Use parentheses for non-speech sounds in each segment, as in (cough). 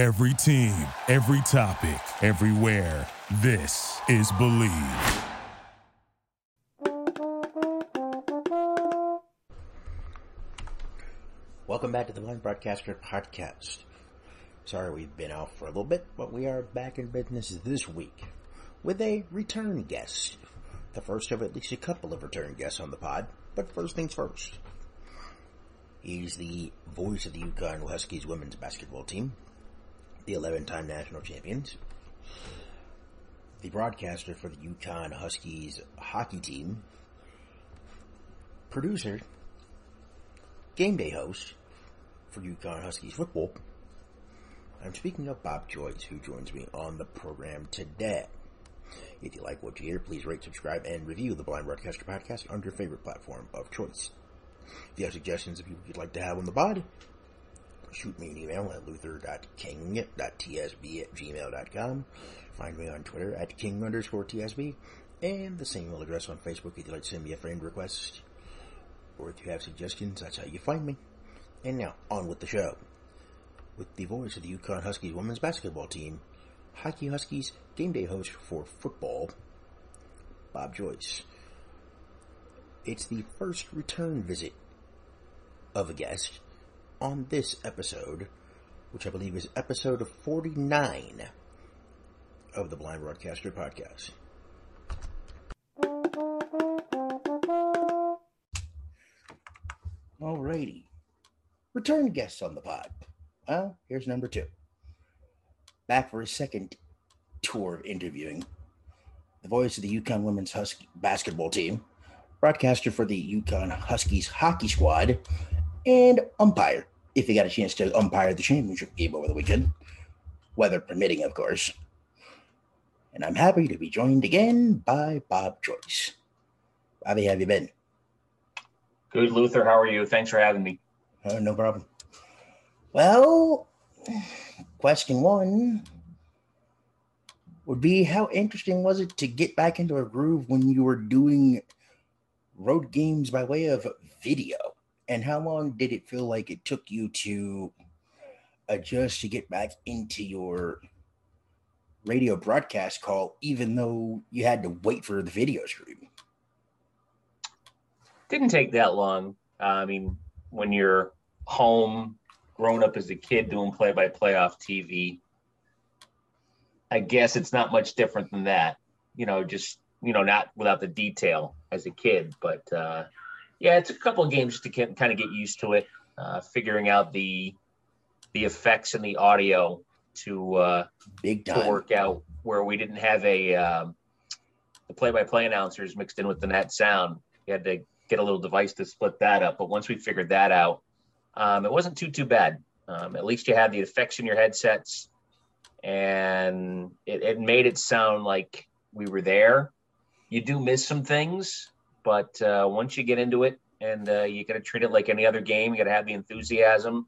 Every team, every topic, everywhere. This is Believe. Welcome back to the Blind Broadcaster Podcast. Sorry we've been out for a little bit, but we are back in business this week with a return guest. The first of at least a couple of return guests on the pod, but first things first. He's the voice of the UConn Huskies women's basketball team, the 11-time national champions, the broadcaster for the UConn Huskies hockey team, producer, game day host for UConn Huskies football. I'm speaking of Bob Joyce, who joins me on the program today. If you like what you hear, please rate, subscribe, and review the Blind Broadcaster Podcast on your favorite platform of choice. If you have suggestions of people you'd like to have on the pod, shoot me an email at luther.king.tsb at gmail.com. Find me on Twitter at king underscore tsb, and the same email address on Facebook if you'd like to send me a friend request. Or if you have suggestions, that's how you find me. And now, on with the show. With the voice of the UConn Huskies women's basketball team, Hockey Huskies game day host for football, Bob Joyce. It's the first return visit of a guest on this episode, which I believe is episode 49 of the Blind Broadcaster Podcast. Alrighty. Return guests on the pod. Well, here's number two. Back for a second tour of interviewing. The voice of the UConn women's Husky basketball team, broadcaster for the UConn Huskies hockey squad, and umpire, if you got a chance to umpire the championship game over the weekend, weather permitting, of course. And I'm happy to be joined again by Bob Joyce. Bobby, have you been? Good, Luther. How are you? Thanks for having me. Uh, no problem. Well, question one would be how interesting was it to get back into a groove when you were doing road games by way of video? And how long did it feel like it took you to adjust to get back into your radio broadcast call, even though you had to wait for the video stream? Didn't take that long. Uh, I mean, when you're home, grown up as a kid doing play by play off TV, I guess it's not much different than that. You know, just, you know, not without the detail as a kid. But uh, yeah, it's a couple of games to get, kind of get used to it, uh, figuring out the the effects and the audio to uh, Big to work out where we didn't have a um, the play-by-play announcers mixed in with the net sound. You had to get a little device to split that up. But once we figured that out, um, it wasn't too too bad. Um, at least you had the effects in your headsets, and it, it made it sound like we were there. You do miss some things, but uh, once you get into it, and uh, you got to treat it like any other game, you got to have the enthusiasm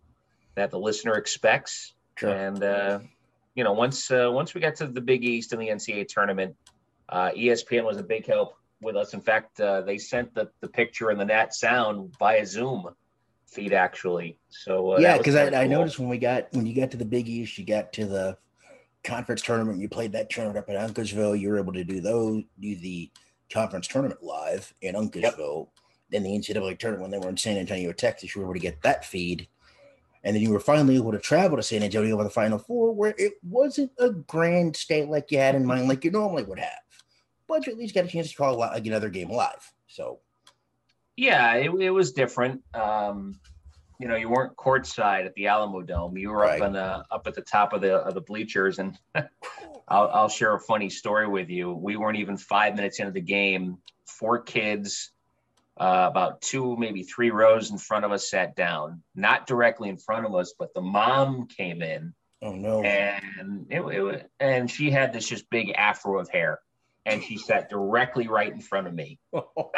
that the listener expects. Sure. And uh, you know, once uh, once we got to the Big East and the NCAA tournament, uh, ESPN was a big help with us. In fact, uh, they sent the, the picture and the Nat sound via Zoom feed actually. So uh, yeah, because I, kinda I noticed when we got when you got to the Big East, you got to the conference tournament. You played that tournament up at Uncasville. You were able to do those, do the conference tournament live in Uncasville. Then the NCAA tournament when they were in San Antonio, Texas, you were able to get that feed. And then you were finally able to travel to San Antonio for the Final Four, where it wasn't a grand state like you had in mind, like you normally would have. But you at least got a chance to call like another game live. So Yeah, it, it was different. Um, you know, you weren't courtside at the Alamodome. You were Right. up on the up at the top of the of the bleachers, and (laughs) I'll, I'll share a funny story with you. We weren't even five minutes into the game. Four kids, uh, about two, maybe three rows in front of us, sat down. Not directly in front of us, but the mom came in, oh no. and it, it was, and she had this just big afro of hair, and she sat directly right in front of me. (laughs) Oh,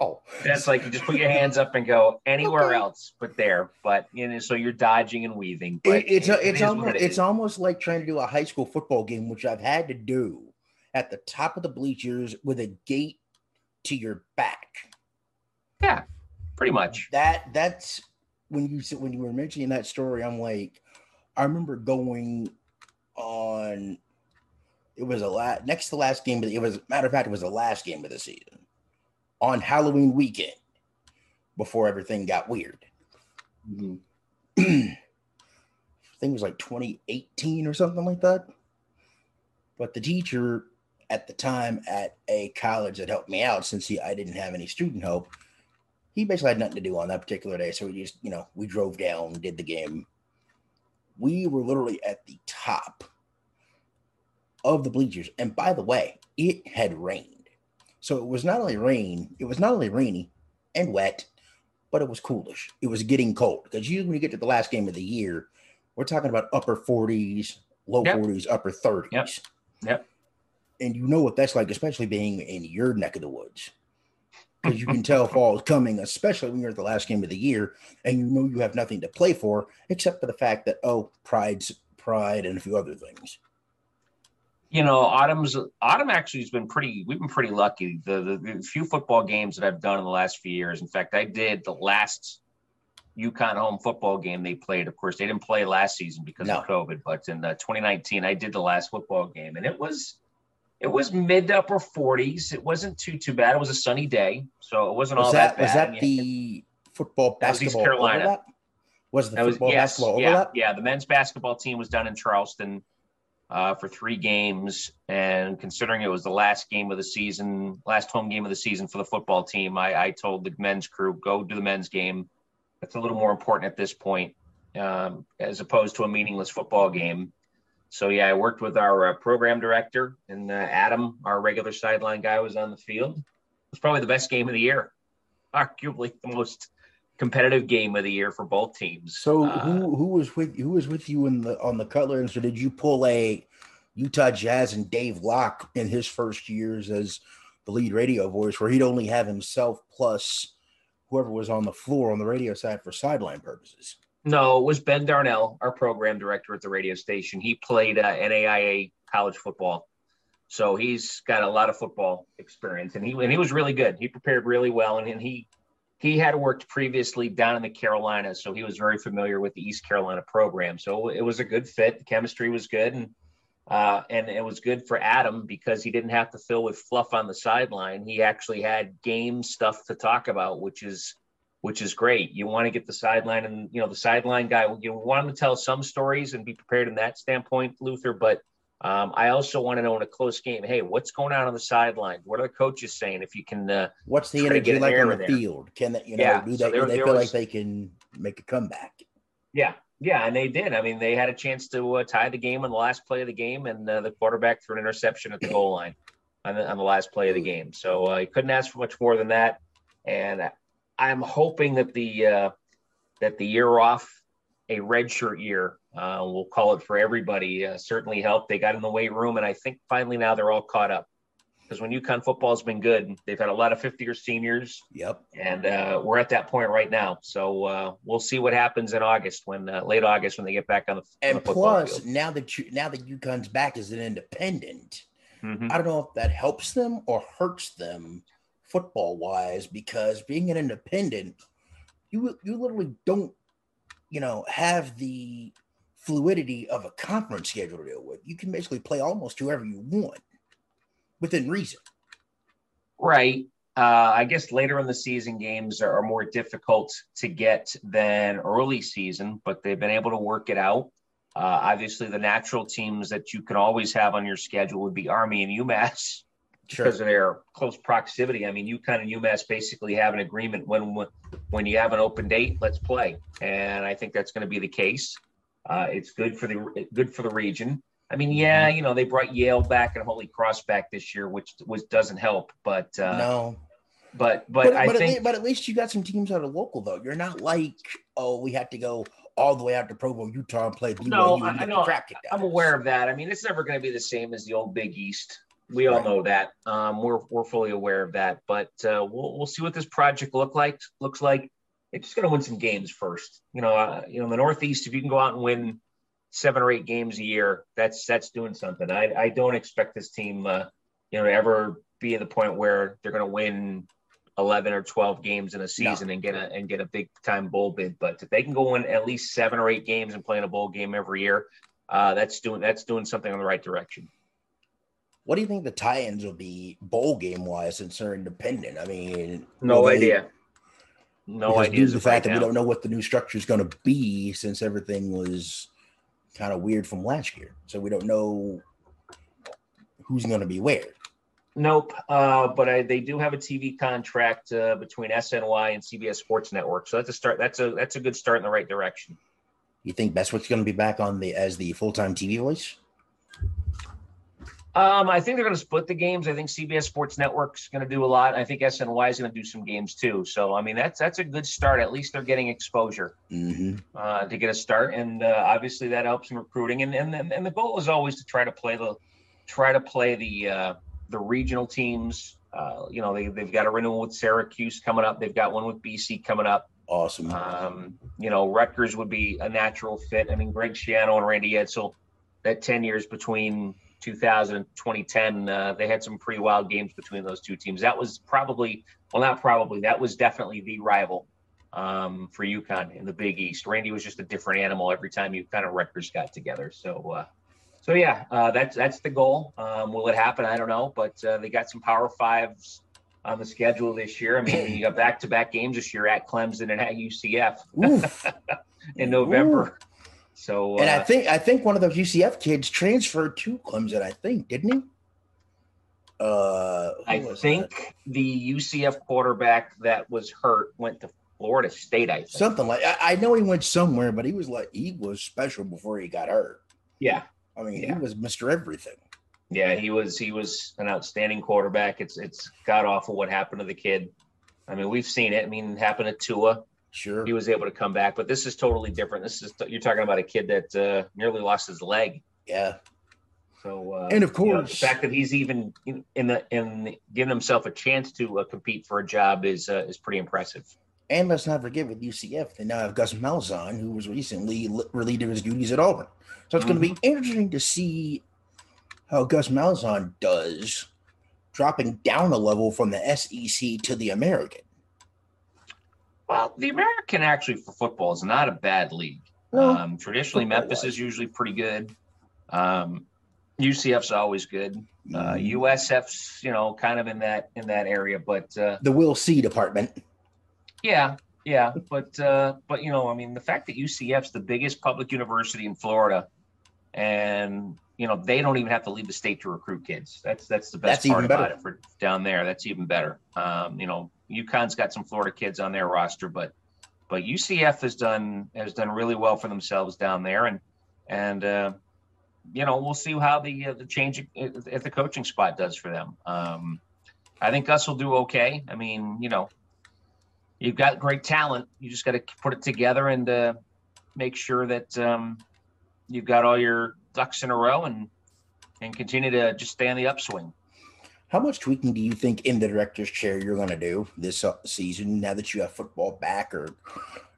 no. That's like you just put your hands up and go anywhere Okay. else but there. But you know, so you're dodging and weaving. But It, it's it- a, it it's is almost it it's almost like trying to do a high school football game, which I've had to do at the top of the bleachers with a gate to your back. Yeah, pretty much. That that's when you when you were mentioning that story, I'm like, I remember going on. It was a la- next to last game, but it was matter of fact, it was the last game of the season on Halloween weekend before everything got weird. Mm-hmm. (clears throat) I think it was like 2018 or something like that. But the teacher at the time at a college that helped me out since he, I didn't have any student help, he basically had nothing to do on that particular day. So we just, you know, we drove down, did the game. We were literally at the top of the bleachers. And by the way, it had rained. So it was not only rain, it was not only rainy and wet, but it was coolish. It was getting cold because usually when you get to the last game of the year, we're talking about upper 40s, low yep. 40s, upper 30s. Yep. yep. And you know what that's like, especially being in your neck of the woods. Because you can (laughs) tell fall is coming, especially when you're at the last game of the year and you know you have nothing to play for except for the fact that, oh, pride's pride and a few other things you know, Autumn's Autumn actually has been pretty. We've been pretty lucky. The, the, the few football games that I've done in the last few years. In fact, I did the last UConn home football game they played. Of course, they didn't play last season because no. of COVID, but in uh, 2019, I did the last football game, and it was it was mid to upper 40s. It wasn't too too bad. It was a sunny day, so it wasn't was all that, that bad. Was that the football basketball? That was Carolina. Overlap? Was the that football was, yes, basketball yeah, overlap? Yeah, the men's basketball team was done in Charleston uh, for three games. And considering it was the last game of the season, last home game of the season for the football team, I, I told the men's crew, go do the men's game. That's a little more important at this point, um, as opposed to a meaningless football game. So yeah, I worked with our uh, program director and uh, Adam, our regular sideline guy, was on the field. It was probably the best game of the year, arguably the most competitive game of the year for both teams. So uh, who who was with who was with you in the on the Cutler? And so did you pull a Utah Jazz and Dave Locke in his first years as the lead radio voice, where he'd only have himself plus whoever was on the floor on the radio side for sideline purposes? No, it was Ben Darnell, our program director at the radio station. He played uh, NAIA college football. So he's got a lot of football experience, and he and he was really good. He prepared really well, and, and he he had worked previously down in the Carolinas, so he was very familiar with the East Carolina program. So it was a good fit. The chemistry was good, and uh, and it was good for Adam because he didn't have to fill with fluff on the sideline. He actually had game stuff to talk about, which is which is great. You want to get the sideline, and you know the sideline guy. You want him to tell some stories and be prepared in that standpoint, Luther. But um, I also want to know in a close game, hey, what's going on on the sideline? What are the coaches saying? If you can, uh, what's the energy like on the there. field? Can they, you know, yeah, do they, so there, do they feel was, like they can make a comeback? Yeah, yeah, and they did. I mean, they had a chance to uh, tie the game on the last play of the game, and uh, the quarterback threw an interception at the goal line on the, on the last play of the game. So uh, couldn't ask for much more than that. And I'm hoping that the uh, that the year off, a redshirt year, uh, we'll call it for everybody, uh, certainly helped. They got in the weight room, and I think finally now they're all caught up. Because when UConn football has been good, they've had a lot of 50 year seniors. Yep. And uh, we're at that point right now. So uh, we'll see what happens in August, when uh, late August, when they get back on the and on the plus field. now that you now that UConn's back as an independent, mm-hmm. I don't know if that helps them or hurts them football wise because being an independent, you you literally don't you know have the fluidity of a conference schedule to deal with. You can basically play almost whoever you want within reason. Right. Uh, I guess later in the season games are, are, more difficult to get than early season, but they've been able to work it out. Uh, obviously, the natural teams that you can always have on your schedule would be Army and UMass sure. because of their close proximity. I mean, UConn and UMass basically have an agreement when when you have an open date, let's play, and I think that's going to be the case. Uh, it's good for the good for the region. I mean, yeah, you know, they brought Yale back and Holy Cross back this year, which was doesn't help. But uh, no, but but, but I but think, at, but at least you got some teams that are local though. You're not like, oh, we had to go all the way out to Provo, Utah, and play BYU. No, I, I know. I'm aware of that. I mean, it's never going to be the same as the old Big East. We all know that. Um, we're we're fully aware of that. But uh, we'll we'll see what this project look like looks like it's just going to win some games first. You know, uh, you know, in the Northeast, if you can go out and win seven or eight games a year, that's that's doing something. I I don't expect this team, uh, you know, to ever be at the point where they're going to win 11 or 12 games in a season no. and get a and get a big time bowl bid. But if they can go in at least seven or eight games and play in a bowl game every year, uh, that's doing that's doing something in the right direction. What do you think the tie-ins will be bowl game wise since they're independent? I mean, no idea. no idea. the fact right that now. we don't know what the new structure is going to be since everything was kind of weird from last year, so we don't know who's going to be where. Nope, uh, but I, they do have a TV contract uh, between SNY and CBS Sports Network, so that's a start. That's a that's a good start in the right direction. You think Bestwick's going to be back on the as the full time TV voice? Um, I think they're going to split the games. I think CBS Sports Network's going to do a lot. I think SNY is going to do some games too. So I mean, that's that's a good start. At least they're getting exposure mm-hmm. uh, to get a start, and uh, obviously that helps in recruiting. And, and and the goal is always to try to play the try to play the uh, the regional teams. Uh, you know, they they've got a renewal with Syracuse coming up. They've got one with BC coming up. Awesome. Um, you know, Rutgers would be a natural fit. I mean, Greg Schiano and Randy Edsall, that 10 years between 2000 and 2010, uh, they had some pretty wild games between those two teams. That was probably, well, not probably, that was definitely the rival um, for UConn in the Big East. Randy was just a different animal every time UConn and Rutgers got together. So, uh, so yeah, uh, that's that's the goal. Um, will it happen? I don't know, but uh, they got some Power Fives on the schedule this year. I mean, you got back to back games this year at Clemson and at UCF (laughs) in November. Ooh. So, and uh, I think I think one of those UCF kids transferred to Clemson. I think didn't he? Uh, I think that? the UCF quarterback that was hurt went to Florida State. I think. something like I, I know he went somewhere, but he was like he was special before he got hurt. Yeah, I mean yeah. he was Mister Everything. Yeah, he was he was an outstanding quarterback. It's it's god awful what happened to the kid. I mean, we've seen it. I mean, it happened to Tua. Sure, he was able to come back, but this is totally different. This is you're talking about a kid that uh, nearly lost his leg. Yeah. So uh, and of course, you know, the fact that he's even in the in giving himself a chance to uh, compete for a job is uh, is pretty impressive. And let's not forget with UCF, they now have Gus Malzahn, who was recently relieved of his duties at Auburn. So it's mm-hmm. going to be interesting to see how Gus Malzahn does, dropping down a level from the SEC to the American. Well, the American actually for football is not a bad league. Well, um, traditionally, Memphis is usually pretty good. Um, UCF's always good. Uh, USF's mm-hmm. you know kind of in that in that area, but uh, the Will C department. Yeah, yeah, but uh, but you know, I mean, the fact that UCF's the biggest public university in Florida, and you know they don't even have to leave the state to recruit kids. That's that's the best that's part about it for down there. That's even better. Um, you know, UConn's got some Florida kids on their roster, but but UCF has done has done really well for themselves down there, and and uh, you know we'll see how the uh, the change at the coaching spot does for them. Um, I think Gus will do okay. I mean, you know, you've got great talent. You just got to put it together and uh, make sure that um, you've got all your ducks in a row and and continue to just stay on the upswing. How much tweaking do you think in the director's chair you're going to do this uh, season now that you have football back, or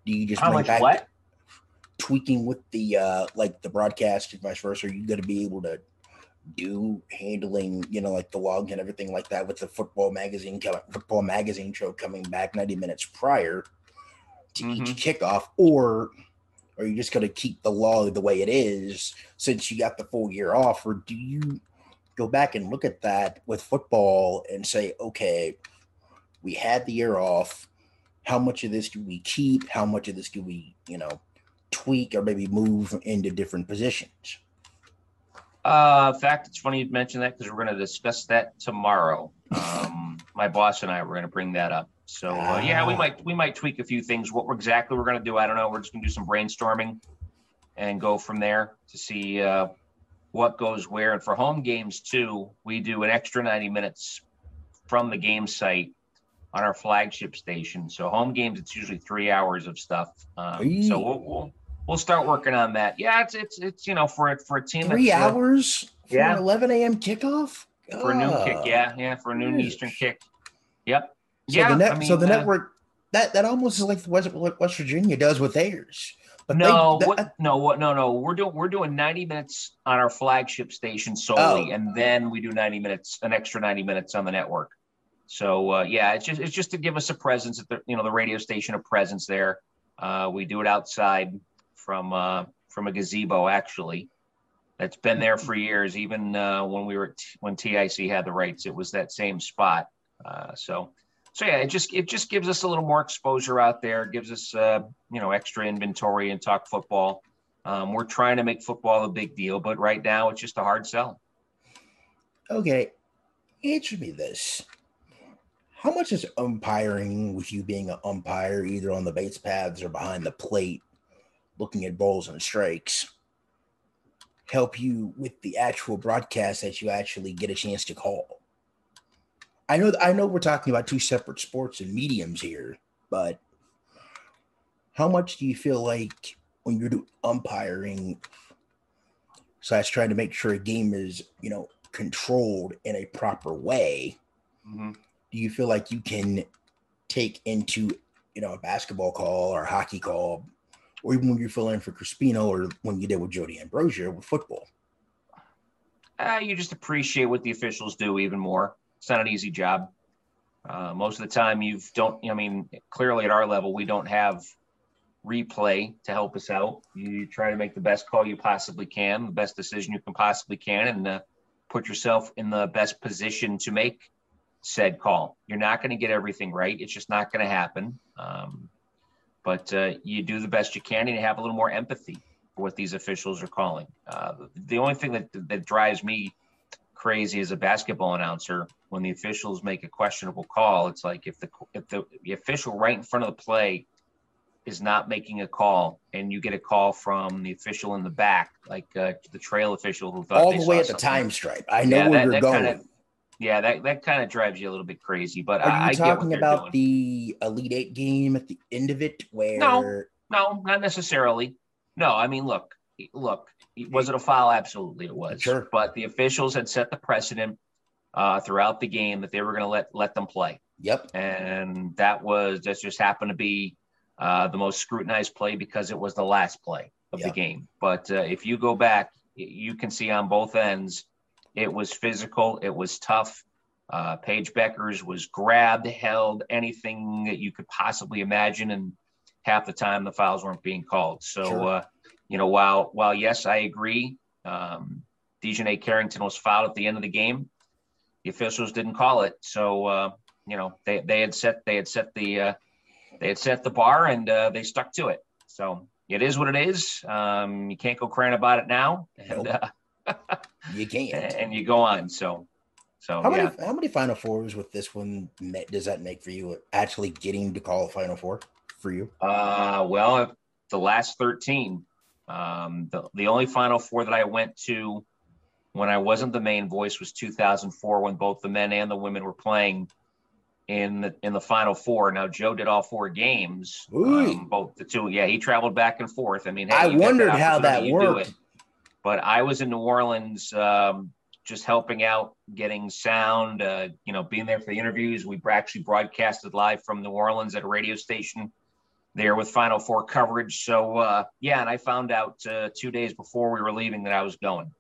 do you just how much what tweaking with the uh like the broadcast and vice versa? Are you going to be able to do handling you know like the log and everything like that with the football magazine football magazine show coming back 90 minutes prior to mm-hmm. each kickoff, or are you just going to keep the log the way it is since you got the full year off? Or do you go back and look at that with football and say, okay, we had the year off. How much of this do we keep? How much of this do we, you know, tweak or maybe move into different positions? Uh, in fact, it's funny you mentioned that because we're going to discuss that tomorrow. Um, (laughs) my boss and I were going to bring that up. So uh, yeah, we might we might tweak a few things. What exactly we're going to do, I don't know. We're just going to do some brainstorming and go from there to see uh, what goes where. And for home games too, we do an extra 90 minutes from the game site on our flagship station. So home games, it's usually three hours of stuff. Um, so we'll, we'll, we'll start working on that. Yeah, it's it's it's you know for for a team three hours. Yeah, 11 a.m. kickoff for a noon kick. Yeah, yeah, for a noon Eastern kick. Yep. So yeah, the net, I mean, so the uh, network that that almost is like West, West Virginia does with theirs. But no, they, what, no, what, no, no. We're doing we're doing ninety minutes on our flagship station solely, oh. and then we do ninety minutes, an extra ninety minutes on the network. So uh, yeah, it's just it's just to give us a presence at the you know the radio station a presence there. Uh, we do it outside from uh, from a gazebo actually. That's been there for years. Even uh, when we were t- when TIC had the rights, it was that same spot. Uh, so so yeah, it just it just gives us a little more exposure out there. It gives us uh, you know extra inventory and talk football. Um, we're trying to make football a big deal, but right now it's just a hard sell. Okay, answer me this: How much is umpiring, with you being an umpire, either on the base paths or behind the plate, looking at balls and strikes, help you with the actual broadcast that you actually get a chance to call? I know I know we're talking about two separate sports and mediums here, but how much do you feel like when you're doing umpiring slash trying to make sure a game is, you know, controlled in a proper way, mm-hmm. do you feel like you can take into, you know, a basketball call or a hockey call, or even when you fill in for Crispino or when you did with Joe D'Ambrosio with football? Uh, you just appreciate what the officials do even more. It's not an easy job. Uh, most of the time, you've don't. I mean, clearly at our level, we don't have replay to help us out. You try to make the best call you possibly can, the best decision you can possibly can, and uh, put yourself in the best position to make said call. You're not going to get everything right. It's just not going to happen. Um, but uh, you do the best you can, and you have a little more empathy for what these officials are calling. Uh, the only thing that that drives me crazy as a basketball announcer when the officials make a questionable call. It's like if the if the, the official right in front of the play is not making a call, and you get a call from the official in the back, like uh, the trail official who thought all the way at the time stripe. I know yeah, where that, you're that going. Kinda, yeah, that, that kind of drives you a little bit crazy. But are I, you talking about the Elite Eight game at the end of it, where no, no, not necessarily. No, I mean, look, look, was it a foul? Absolutely, it was. Sure. But the officials had set the precedent uh, throughout the game that they were going to let let them play. Yep. And that was that just happened to be uh, the most scrutinized play because it was the last play of yep. the game. But uh, if you go back, you can see on both ends, it was physical. It was tough. Uh, Paige Bueckers was grabbed, held, anything that you could possibly imagine, and half the time the fouls weren't being called. So sure. uh, you know, while while yes, I agree, um, DiJonai Carrington was fouled at the end of the game. The officials didn't call it, so uh, you know they, they had set they had set the uh, they had set the bar and uh, they stuck to it. So it is what it is. Um, you can't go crying about it now, and nope. Uh, (laughs) you can't, and you go on. So, so how yeah. many how many Final Fours with this one does that make for you? Actually getting to call a Final Four for you? Uh, well, the last thirteen. Um, the, the only Final Four that I went to when I wasn't the main voice was 2004 when both the men and the women were playing in the in the Final Four. Now Joe did all four games, um, both the two. Yeah, he traveled back and forth. I mean, hey, I wondered how that worked. But I was in New Orleans, um, just helping out, getting sound. Uh, you know, being there for the interviews. We actually broadcasted live from New Orleans at a radio station there with Final Four coverage. So uh, yeah, and I found out uh, two days before we were leaving that I was going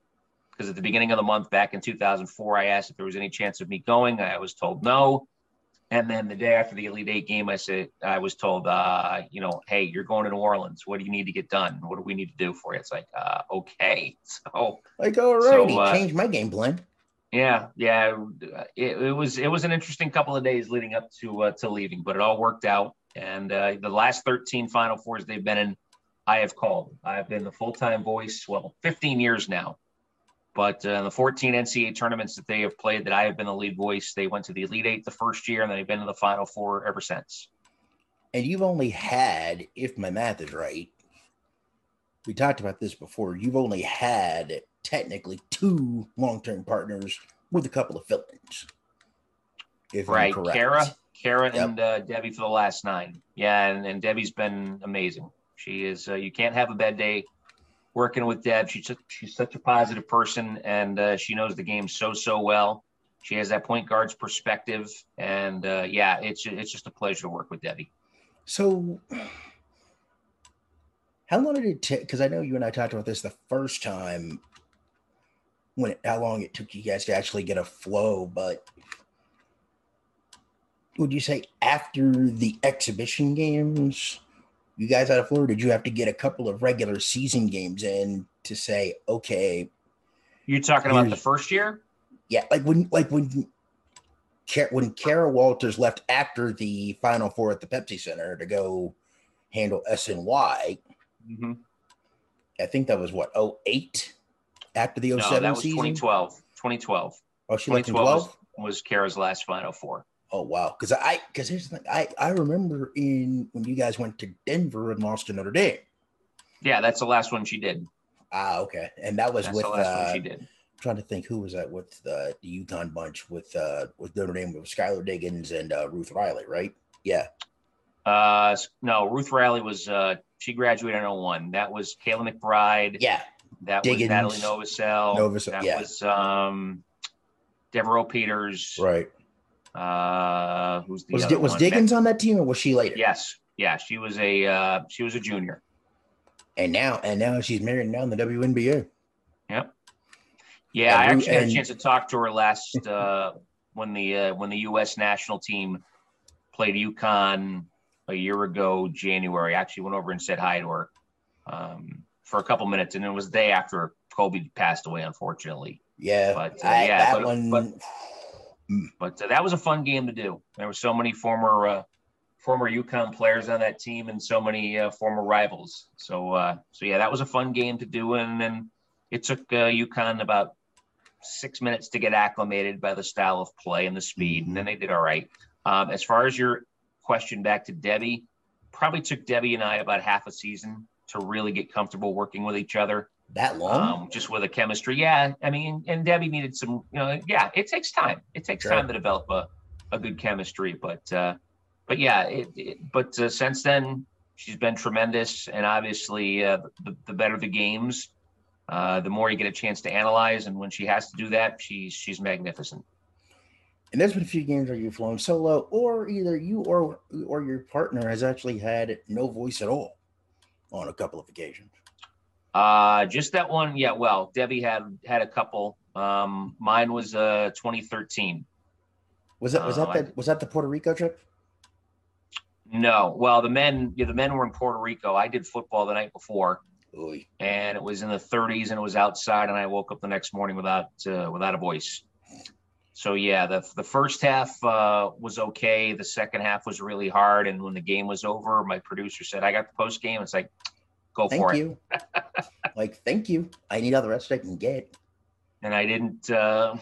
because at the beginning of the month back in 2004, I asked if there was any chance of me going. I was told no. And then the day after the Elite Eight game, I said I was told, uh, you know, hey, you're going to New Orleans. What do you need to get done? What do we need to do for you? It's like, uh, okay, (laughs) so like all right, so, uh, changed my game plan. Yeah, yeah, it, it, was it was an interesting couple of days leading up to uh, to leaving, but it all worked out. And uh, the last 13 Final Fours they've been in, I have called. I've been the full time voice, well, 15 years now. But uh, the 14 NCAA tournaments that they have played, that I have been the lead voice, they went to the Elite Eight the first year, and then they've been to the Final Four ever since. And you've only had, if my math is right, we talked about this before. You've only had technically two long-term partners with a couple of fill-ins. If right, Kara, Kara yep. and uh, Debbie for the last nine. Yeah, and, and Debbie's been amazing. She is. Uh, you can't have a bad day working with Deb. She's she's such a positive person, and uh, she knows the game so so well. She has that point guard's perspective, and uh, yeah, it's it's just a pleasure to work with Debbie. So, how long did it take? Because I know you and I talked about this the first time. When how long it took you guys to actually get a flow, but would you say after the exhibition games, you guys out of Florida, did you have to get a couple of regular season games in to say, okay? You're talking about the first year? Yeah, like when like when when Kara Wolters left after the Final Four at the Pepsi Center to go handle SNY. Mm-hmm. I think that was what 08 after the 07 no, that was season. 2012. 2012. Oh, she left in 12 was, was Kara's last Final Four. Oh wow, because I because here's the thing I I remember in when you guys went to Denver and lost to Notre Dame. Yeah, that's the last one she did. Ah, okay, and that was that's with the last uh, one she did I'm trying to think who was that with the, the UConn bunch with uh with Notre Dame with Skylar Diggins and uh, Ruth Riley, right? Yeah. Uh no, Ruth Riley was uh she graduated in 01. That was Kayla McBride. Yeah. That Diggins, was Natalie Novosel. Novosel. That yeah. was um Devereaux Peters. Right. Uh who's the was, other was Diggins on that team or was she later? Yes. Yeah, she was a uh she was a junior. And now and now she's married now in the WNBA. Yep. Yeah, I actually had a chance to talk to her last uh, when the uh, when the U.S. national team played UConn a year ago, January. I actually went over and said hi to her um, for a couple minutes, and it was the day after Kobe passed away, unfortunately. Yeah, but uh, I, yeah, that but, one... but, but uh, that was a fun game to do. There were so many former uh, former UConn players on that team, and so many uh, former rivals. So so yeah, that was a fun game to do, and then it took UConn about six minutes to get acclimated by the style of play and the speed, and then they did all right. Um, as far as your question back to Debbie, probably took Debbie and I about half a season to really get comfortable working with each other. That long? Um, just with a chemistry. Yeah. I mean, and Debbie needed some, you know, yeah, it takes time. It takes sure. time to develop a, a good chemistry. But, uh, but yeah, it, it, but uh, since then, she's been tremendous. And obviously, uh, the, the better the games, uh, the more you get a chance to analyze. And when she has to do that, she's she's magnificent. And there's been a few games where you've flown solo, or either you or or your partner has actually had no voice at all on a couple of occasions. Uh, just that one. Yeah. Well, Debbie had had a couple. Um, mine was uh 2013. Was that was that uh, the, was that the Puerto Rico trip? No. Well, the men yeah, the men were in Puerto Rico. I did football the night before. Oy. and it was in the 30s and it was outside and I woke up the next morning without uh, without a voice. So yeah, the the first half uh, was okay. The second half was really hard, and when the game was over, my producer said, "I got the post game." It's like, go thank for you. it. (laughs) like, thank you. I need all the rest I can get. And I didn't. Uh,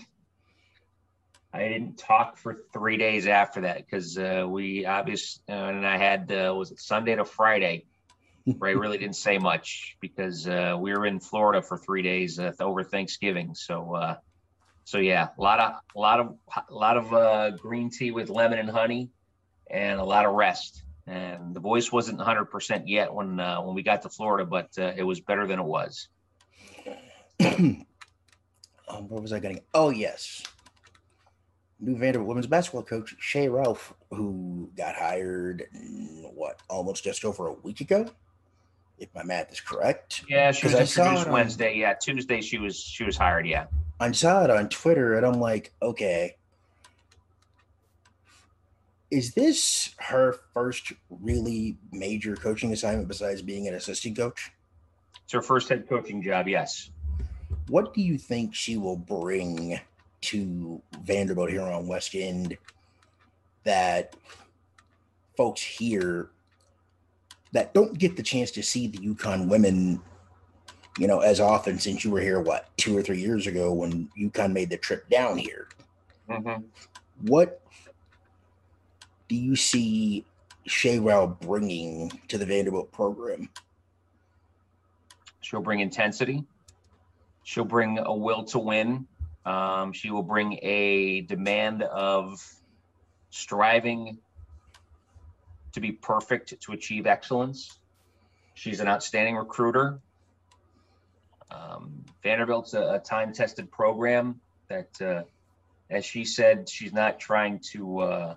I didn't talk for three days after that because uh, we obviously, uh, and I had uh, was it Sunday to Friday Ray really didn't say much because uh, we were in Florida for three days uh, over Thanksgiving. So, uh, so yeah, a lot of, a lot of, a lot of uh, green tea with lemon and honey, and a lot of rest. And the voice wasn't 100% yet when uh, when we got to Florida, but uh, it was better than it was. (clears throat) um, what was I getting? Oh yes, new Vanderbilt women's basketball coach Shea Ralph, who got hired what almost just over a week ago if my math is correct. Yeah, she was introduced Wednesday. yeah, Tuesday she was she was hired. Yeah, I saw it on Twitter, and I'm like, okay, is this her first really major coaching assignment besides being an assistant coach? It's her first head coaching job. Yes. What do you think she will bring to Vanderbilt here on West End that folks here that don't get the chance to see the UConn women, you know, as often since you were here, what, two or three years ago when UConn made the trip down here. Mm-hmm. What do you see Shea Ralph bringing to the Vanderbilt program? She'll bring intensity. She'll bring a will to win. Um, she will bring a demand of striving to be perfect to achieve excellence. She's an outstanding recruiter. Um, Vanderbilt's a, a time tested program that, uh, as she said, she's not trying to uh,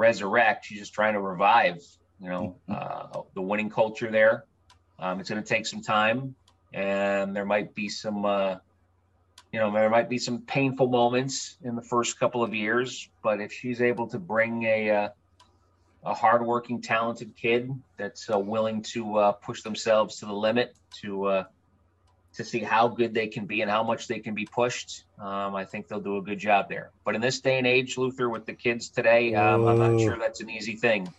resurrect, she's just trying to revive, you know, mm-hmm. uh, the winning culture there. Um, it's going to take some time, and there might be some uh, you know, there might be some painful moments in the first couple of years, but if she's able to bring a uh, a hardworking, talented kid that's uh, willing to uh, push themselves to the limit to uh, to see how good they can be and how much they can be pushed, um, I think they'll do a good job there. But in this day and age, Luther, with the kids today, um, I'm not sure that's an easy thing.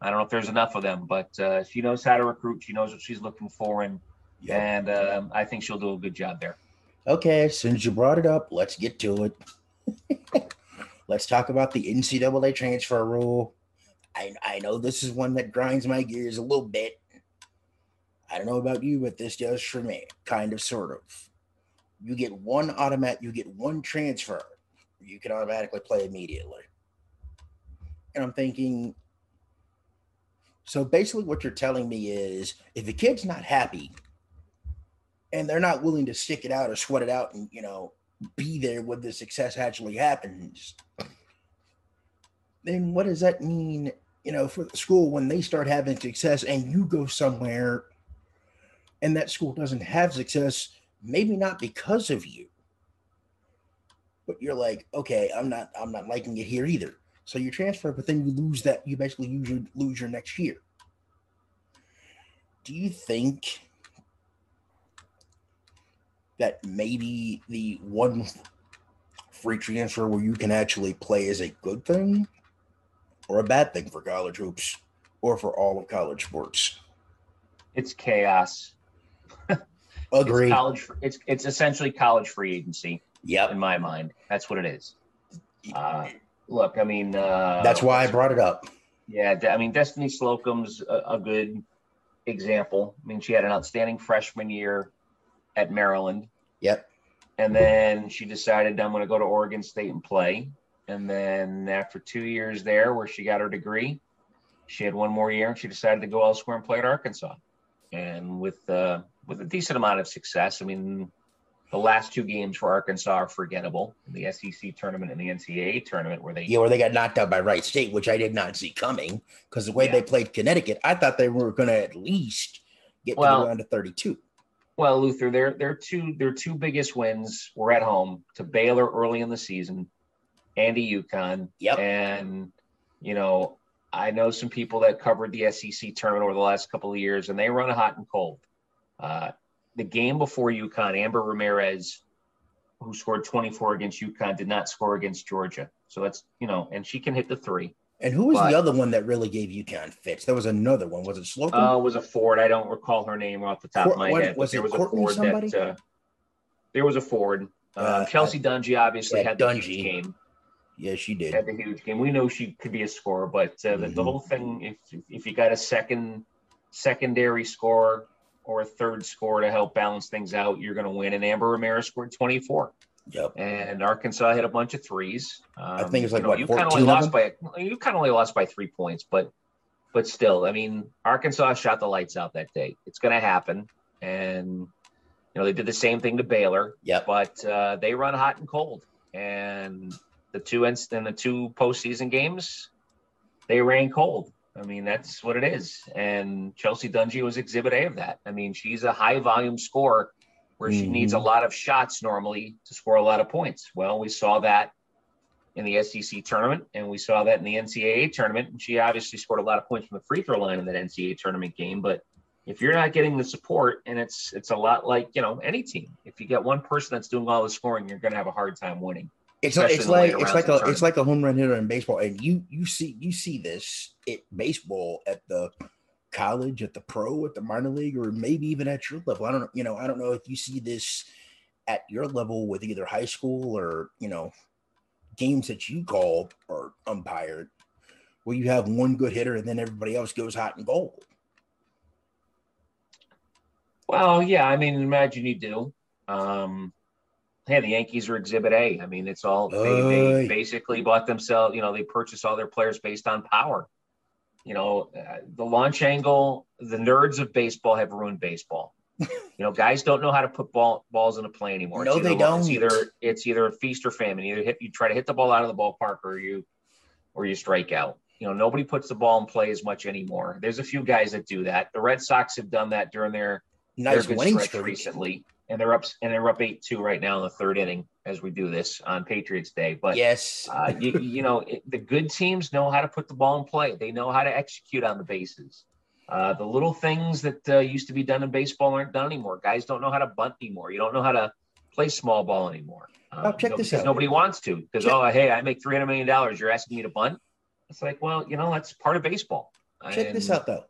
I don't know if there's enough of them, but uh, she knows how to recruit. She knows what she's looking for, and yep. and um, I think she'll do a good job there. Okay, since you brought it up, let's get to it. (laughs) let's talk about the NCAA transfer rule. I, I know this is one that grinds my gears a little bit. I don't know about you, but this does for me, kind of, sort of. You get one automatic, you get one transfer. You can automatically play immediately. And I'm thinking, so basically, what you're telling me is if the kid's not happy and they're not willing to stick it out or sweat it out and you know be there when the success actually happens then what does that mean you know for the school when they start having success and you go somewhere and that school doesn't have success maybe not because of you but you're like okay i'm not i'm not liking it here either so you transfer but then you lose that you basically lose your lose your next year do you think that maybe the one free transfer where you can actually play is a good thing or a bad thing for college hoops or for all of college sports? It's chaos. Agree. It's college. It's it's essentially college free agency. Yep. In my mind, that's what it is. Uh, look, I mean, uh, that's why I brought it up. Yeah, I mean, Destiny Slocum's a, a good example. I mean, she had an outstanding freshman year at Maryland. Yep. And then she decided I'm going to go to Oregon State and play. And then after two years there, where she got her degree, she had one more year, and she decided to go elsewhere and play at Arkansas. And with uh, with a decent amount of success, I mean, the last two games for Arkansas are forgettable. The SEC tournament and the NCAA tournament, where they yeah, where they got knocked out by Wright State, which I did not see coming because the way yeah. they played Connecticut, I thought they were going to at least get well, to the round of 32. Well, Luther, their their two their two biggest wins were at home to Baylor early in the season, and to UConn. Yep. And you know, I know some people that covered the SEC tournament over the last couple of years, and they run hot and cold. Uh, the game before UConn, Amber Ramirez, who scored 24 against UConn, did not score against Georgia. So that's you know, and she can hit the three. And who was but, the other one that really gave UConn fits? There was another one. Was it Slocum? Uh, was a Ford. I don't recall her name off the top of my what, head. Was there was Courtney a Ford somebody? that uh, there was a Ford. Uh, uh Chelsea Dungee obviously yeah, had the huge game. Yeah, she did. Had the huge game. We know she could be a scorer, but uh, the, mm-hmm. the, whole thing, if if you got a second secondary score or a third score to help balance things out, you're going to win. And Amber Ramirez scored 24. Yep. And Arkansas hit a bunch of threes. Um, I think it's like you know, what, you kind of only lost by you kind of only lost by three points, but but still, I mean, Arkansas shot the lights out that day. It's going to happen, and you know they did the same thing to Baylor. Yep. But uh, they run hot and cold, and the two in the two postseason games, they ran cold. I mean, that's what it is. And Chelsea Dungee was exhibit A of that. I mean, she's a high volume scorer where mm-hmm. she needs a mm-hmm. lot of shots normally to score a lot of points. Well, we saw that in the SEC tournament, and we saw that in the NCAA tournament. And she obviously scored a lot of points from the free throw line in that NCAA tournament game. But if you're not getting the support, and it's it's a lot like you know any team, if you get one person that's doing all the scoring, you're going to have a hard time winning. It's like it's like it's like a it's like a home run hitter in baseball, and you you see you see this at baseball at the college, at the pro, at the minor league, or maybe even at your level. I don't know. You know, I don't know if you see this at your level with either high school or you know games that you call or umpired, where you have one good hitter and then everybody else goes hot and gold. Well, yeah, I mean, imagine you do. Um, hey, the Yankees are Exhibit A. I mean, it's all they, they basically bought themselves. You know, they purchased all their players based on power you know, uh, the launch angle, the nerds of baseball have ruined baseball. you know, guys don't know how to put ball, balls in a play anymore. No, they don't. It's either it's either a feast or famine. Either hit you try to hit the ball out of the ballpark or you or you strike out. You know, nobody puts the ball in play as much anymore. There's a few guys that do that. The Red Sox have done that during their nice winning streak. recently, and they're up and they're up eight two right now in the third inning as we do this on Patriots Day. But yes, uh, you, you know it, the good teams know how to put the ball in play. They know how to execute on the bases. Uh, the little things that uh, used to be done in baseball aren't done anymore. Guys don't know how to bunt anymore. You don't know how to play small ball anymore. Um, Oh, check no- this because out. Nobody wants to because oh hey I make three hundred million dollars. You're asking me to bunt. It's like well you know that's part of baseball. Check this out though.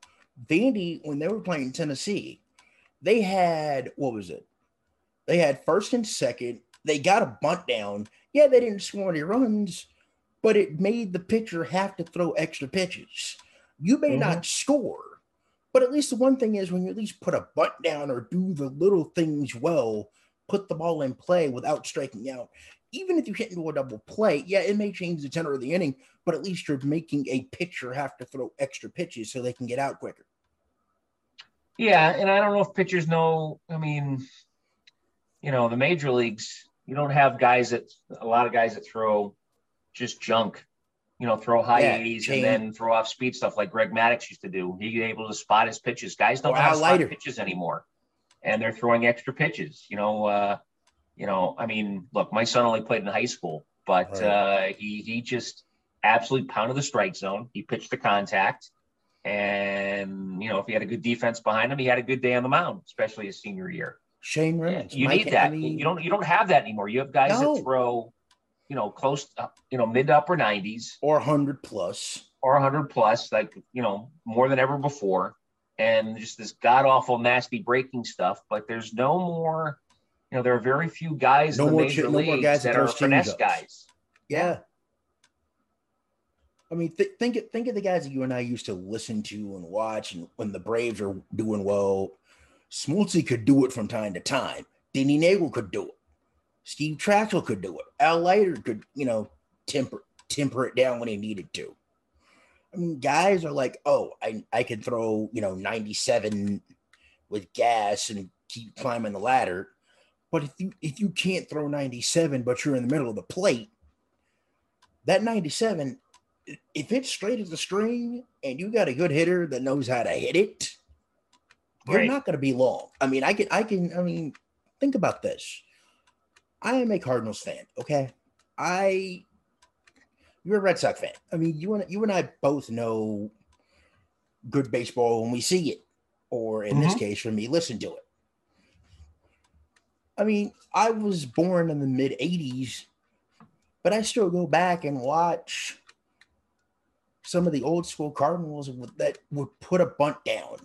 Vandy, when they were playing Tennessee, they had what was it? They had first and second. They got a bunt down. Yeah, they didn't score any runs, but it made the pitcher have to throw extra pitches. You may Mhm. not score, but at least the one thing is when you at least put a bunt down or do the little things well, put the ball in play without striking out. Even if you hit into a double play, yeah, it may change the tenor of the inning, but at least you're making a pitcher have to throw extra pitches so they can get out quicker. Yeah, and I don't know if pitchers know. I mean, you know, the major leagues, you don't have guys that a lot of guys that throw just junk. You know, throw high Yeah, 80s chain. and then throw off speed stuff like Greg Maddux used to do. He able to spot his pitches. Guys don't have know how to Al spot pitches anymore, and they're throwing extra pitches. You know, uh, you know. I mean, look, my son only played in high school, but Right. uh, he he just absolutely pounded the strike zone. He pitched the contact. And you know, if he had a good defense behind him, he had a good day on the mound, especially his senior year. Shane Reynolds. You Mike need that. You don't. You don't have that anymore. You have guys No. that throw, you know, close, uh, you know, mid to upper nineties or 100 plus. or hundred plus, like you know, more than ever before, and just this god awful, nasty breaking stuff. But there's no more. You know, there are very few guys No in the major no leagues guys that that are finesse guys. Yeah. I mean, th- think of- think of the guys that you and I used to listen to and watch, and when the Braves are doing well, Smoltzy could do it from time to time. Denny Neagle could do it. Steve Trachsel could do it. Al Leiter could, you know, temper temper it down when he needed to. I mean, guys are like, oh, I I can throw, you know, 97 with gas and keep climbing the ladder. But if you if you can't throw 97, but you're in the middle of the plate, that 97, i- if it's straight as a string and you got a good hitter that knows how to hit it, you're Right. not going to be long. I mean, I can, I can, I mean, think about this. I am a Cardinals fan. Okay, I, you're a Red Sox fan. I mean, you and you and I both know good baseball when we see it, or in this Mhm. case, for me, listen to it. I mean, I was born in the mid '80s, but I still go back and watch some of the old school Cardinals that would put a bunt down,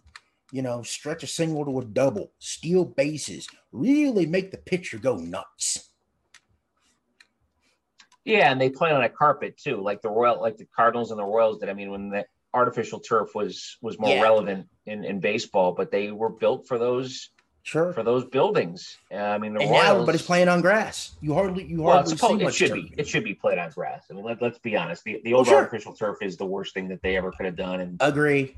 you know, stretch a single to a double, steal bases, really make the pitcher go nuts. Yeah, and they play on a carpet too, like the Royal, like the Cardinals and the Royals did. I mean, when the artificial turf was was more Yeah. relevant in in baseball, but they were built for those Sure. for those buildings. Uh, I mean, the and Royals. now everybody's playing on grass. You hardly you Well, hardly see supposed, it should turf. be. It should be played on grass. I mean, let, let's be honest. The the old sure. artificial turf is the worst thing that they ever could have done, and Agree.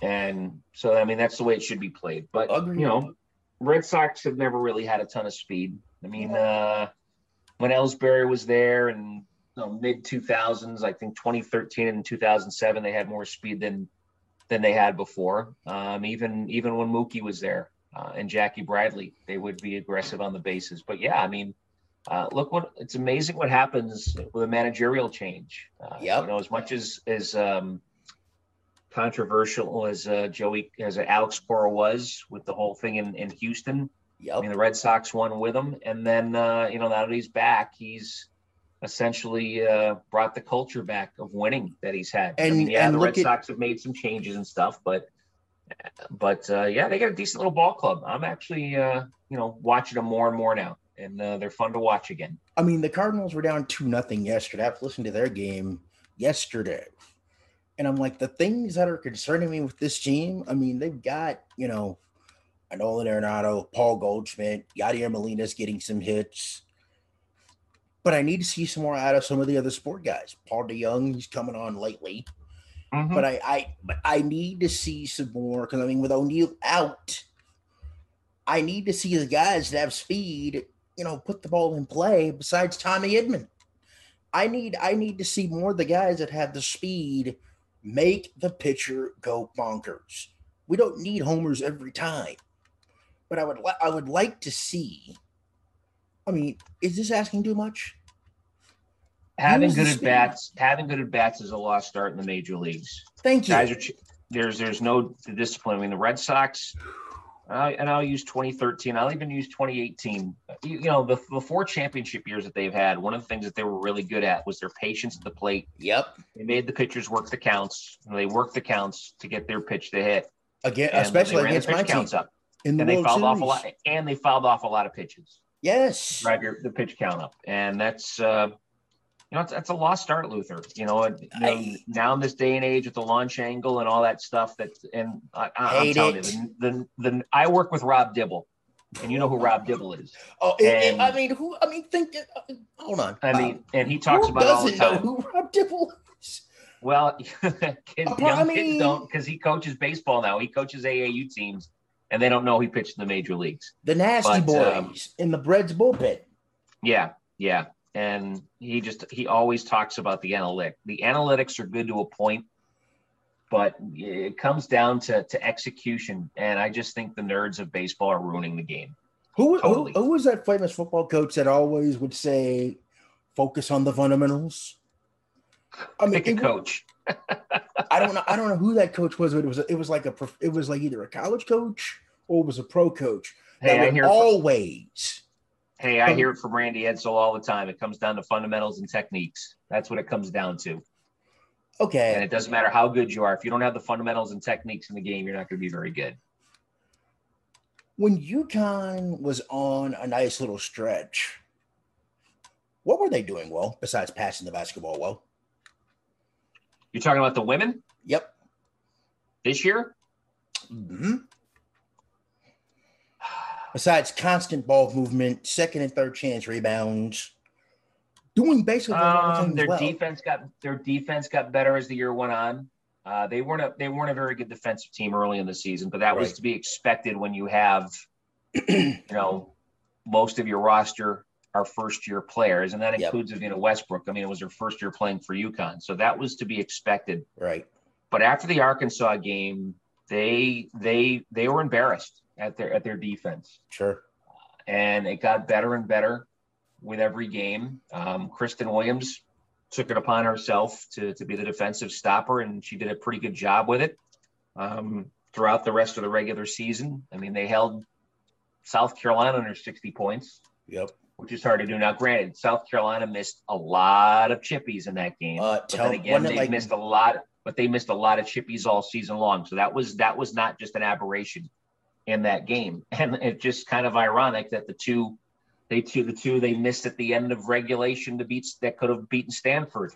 and so I mean that's the way it should be played. But Agreed. you know, Red Sox have never really had a ton of speed. I mean, uh, when Ellsbury was there and you know, mid 2000s, I think 2013 and 2007, they had more speed than than they had before. Um, even even when Mookie was there uh, and Jackie Bradley, they would be aggressive on the bases. But yeah, I mean, uh, look what it's amazing what happens with a managerial change. Uh, Yep. You know, as much as as um, controversial as uh, Joey as Alex Cora was with the whole thing in, in Houston. I mean, the Red Sox won with him, and then uh, you know now that he's back, he's essentially uh, brought the culture back of winning that he's had. I And- mean, yeah, and the Red at- Sox have made some changes and stuff, but but uh, yeah, they got a decent little ball club. I'm actually uh, you know watching them more and more now, and uh, they're fun to watch again. I mean, the Cardinals were down two nothing yesterday. I've listened to their game yesterday, and I'm like, the things that are concerning me with this team. I mean, they've got you know, Nolan Arenado, Paul Goldschmidt, Yadier Molina's getting some hits, but I need to see some more out of some of the other sport guys. Paul DeJong, he's coming on lately, Mm-hmm. but I, I, but I need to see some more because I mean, with O'Neill out, I need to see the guys that have speed you know, put the ball in play besides Tommy Edman. I need I need to see more of the guys that have the speed make the pitcher go bonkers. We don't need homers every time. but I would li- I would like to see. I mean, is this asking too much? Having good at bats, having good at bats is a lost start in the major leagues. Thank you. Guys are ch- there's there's no discipline. I mean, the Red Sox, uh, and I'll use 2013. I'll even use 2018. You, you know, the, the four championship years that they've had, one of the things that they were really good at was their patience at the plate. yep. They made the pitchers work the counts. And they worked the counts to get their pitch to hit. Again, And especially ran the against my pitch team counts up. in the And they World fouled off a lot. And they fouled off a lot of pitches. Yes. drive your the pitch count up, and that's uh, you know it's, that's a lost start, Luther. You know, you know, I- now in this day and age with the launch angle and all that stuff, that and I, I'm telling it. you, the, the the I work with Rob Dibble, and you know who Rob Dibble is. Oh, it- And- I mean, who? I mean, think. uh, hold on. I Uh, mean, and he talks who about all the doesn't know time. who Rob Dibble is? Well, (laughs) kids, Uh, young I kids don't because he coaches baseball now. He coaches AAU teams, and they don't know he pitched in the major leagues. The Nasty But, um, Boys in the Reds bullpen. Yeah, yeah. And he just he always talks about the analytic. The analytics are good to a point, but it comes down to to execution. And I just think the nerds of baseball are ruining the game. Who, Totally. who, who was that famous football coach that always would say, "Focus on the fundamentals"? I mean, it- coach. (laughs) I don't know. I don't know who that coach was, but it was it was like a it was like either a college coach or it was a pro coach. Hey, that I hear always. Hey, I hear it from Randy Edsall all the time. It comes down to fundamentals and techniques. That's what it comes down to. Okay. And it doesn't matter how good you are. If you don't have the fundamentals and techniques in the game, you're not going to be very good. when UConn was on a nice little stretch, what were they doing well besides passing the basketball well? You're talking about the women Yep. this year? hmm Besides constant ball movement, second and third chance rebounds, doing basically Um, their well. defense got their defense got better as the year went on. Uh, they weren't a they weren't a very good defensive team early in the season, but that was to be expected when you have you know most of your roster are first year players, and that includes Yep. you know Westbrook. I mean, it was her first year playing for UConn, so that was to be expected. right. But after the Arkansas game, they they they were embarrassed at their at their defense Sure. and it got better and better with every game. Um, Christyn Williams took it upon herself to, to be the defensive stopper, and she did a pretty good job with it um, throughout the rest of the regular season. I mean, they held South Carolina under 60 points, Yep. which is hard to do. Now, granted, South Carolina missed a lot of chippies in that game. Uh, but tell, then again, they like missed a lot, but they missed a lot of chippies all season long. So that was that was not just an aberration in that game, (laughs) and it's just kind of ironic that the two, they two the two they missed at the end of regulation to beat that could have beaten Stanford.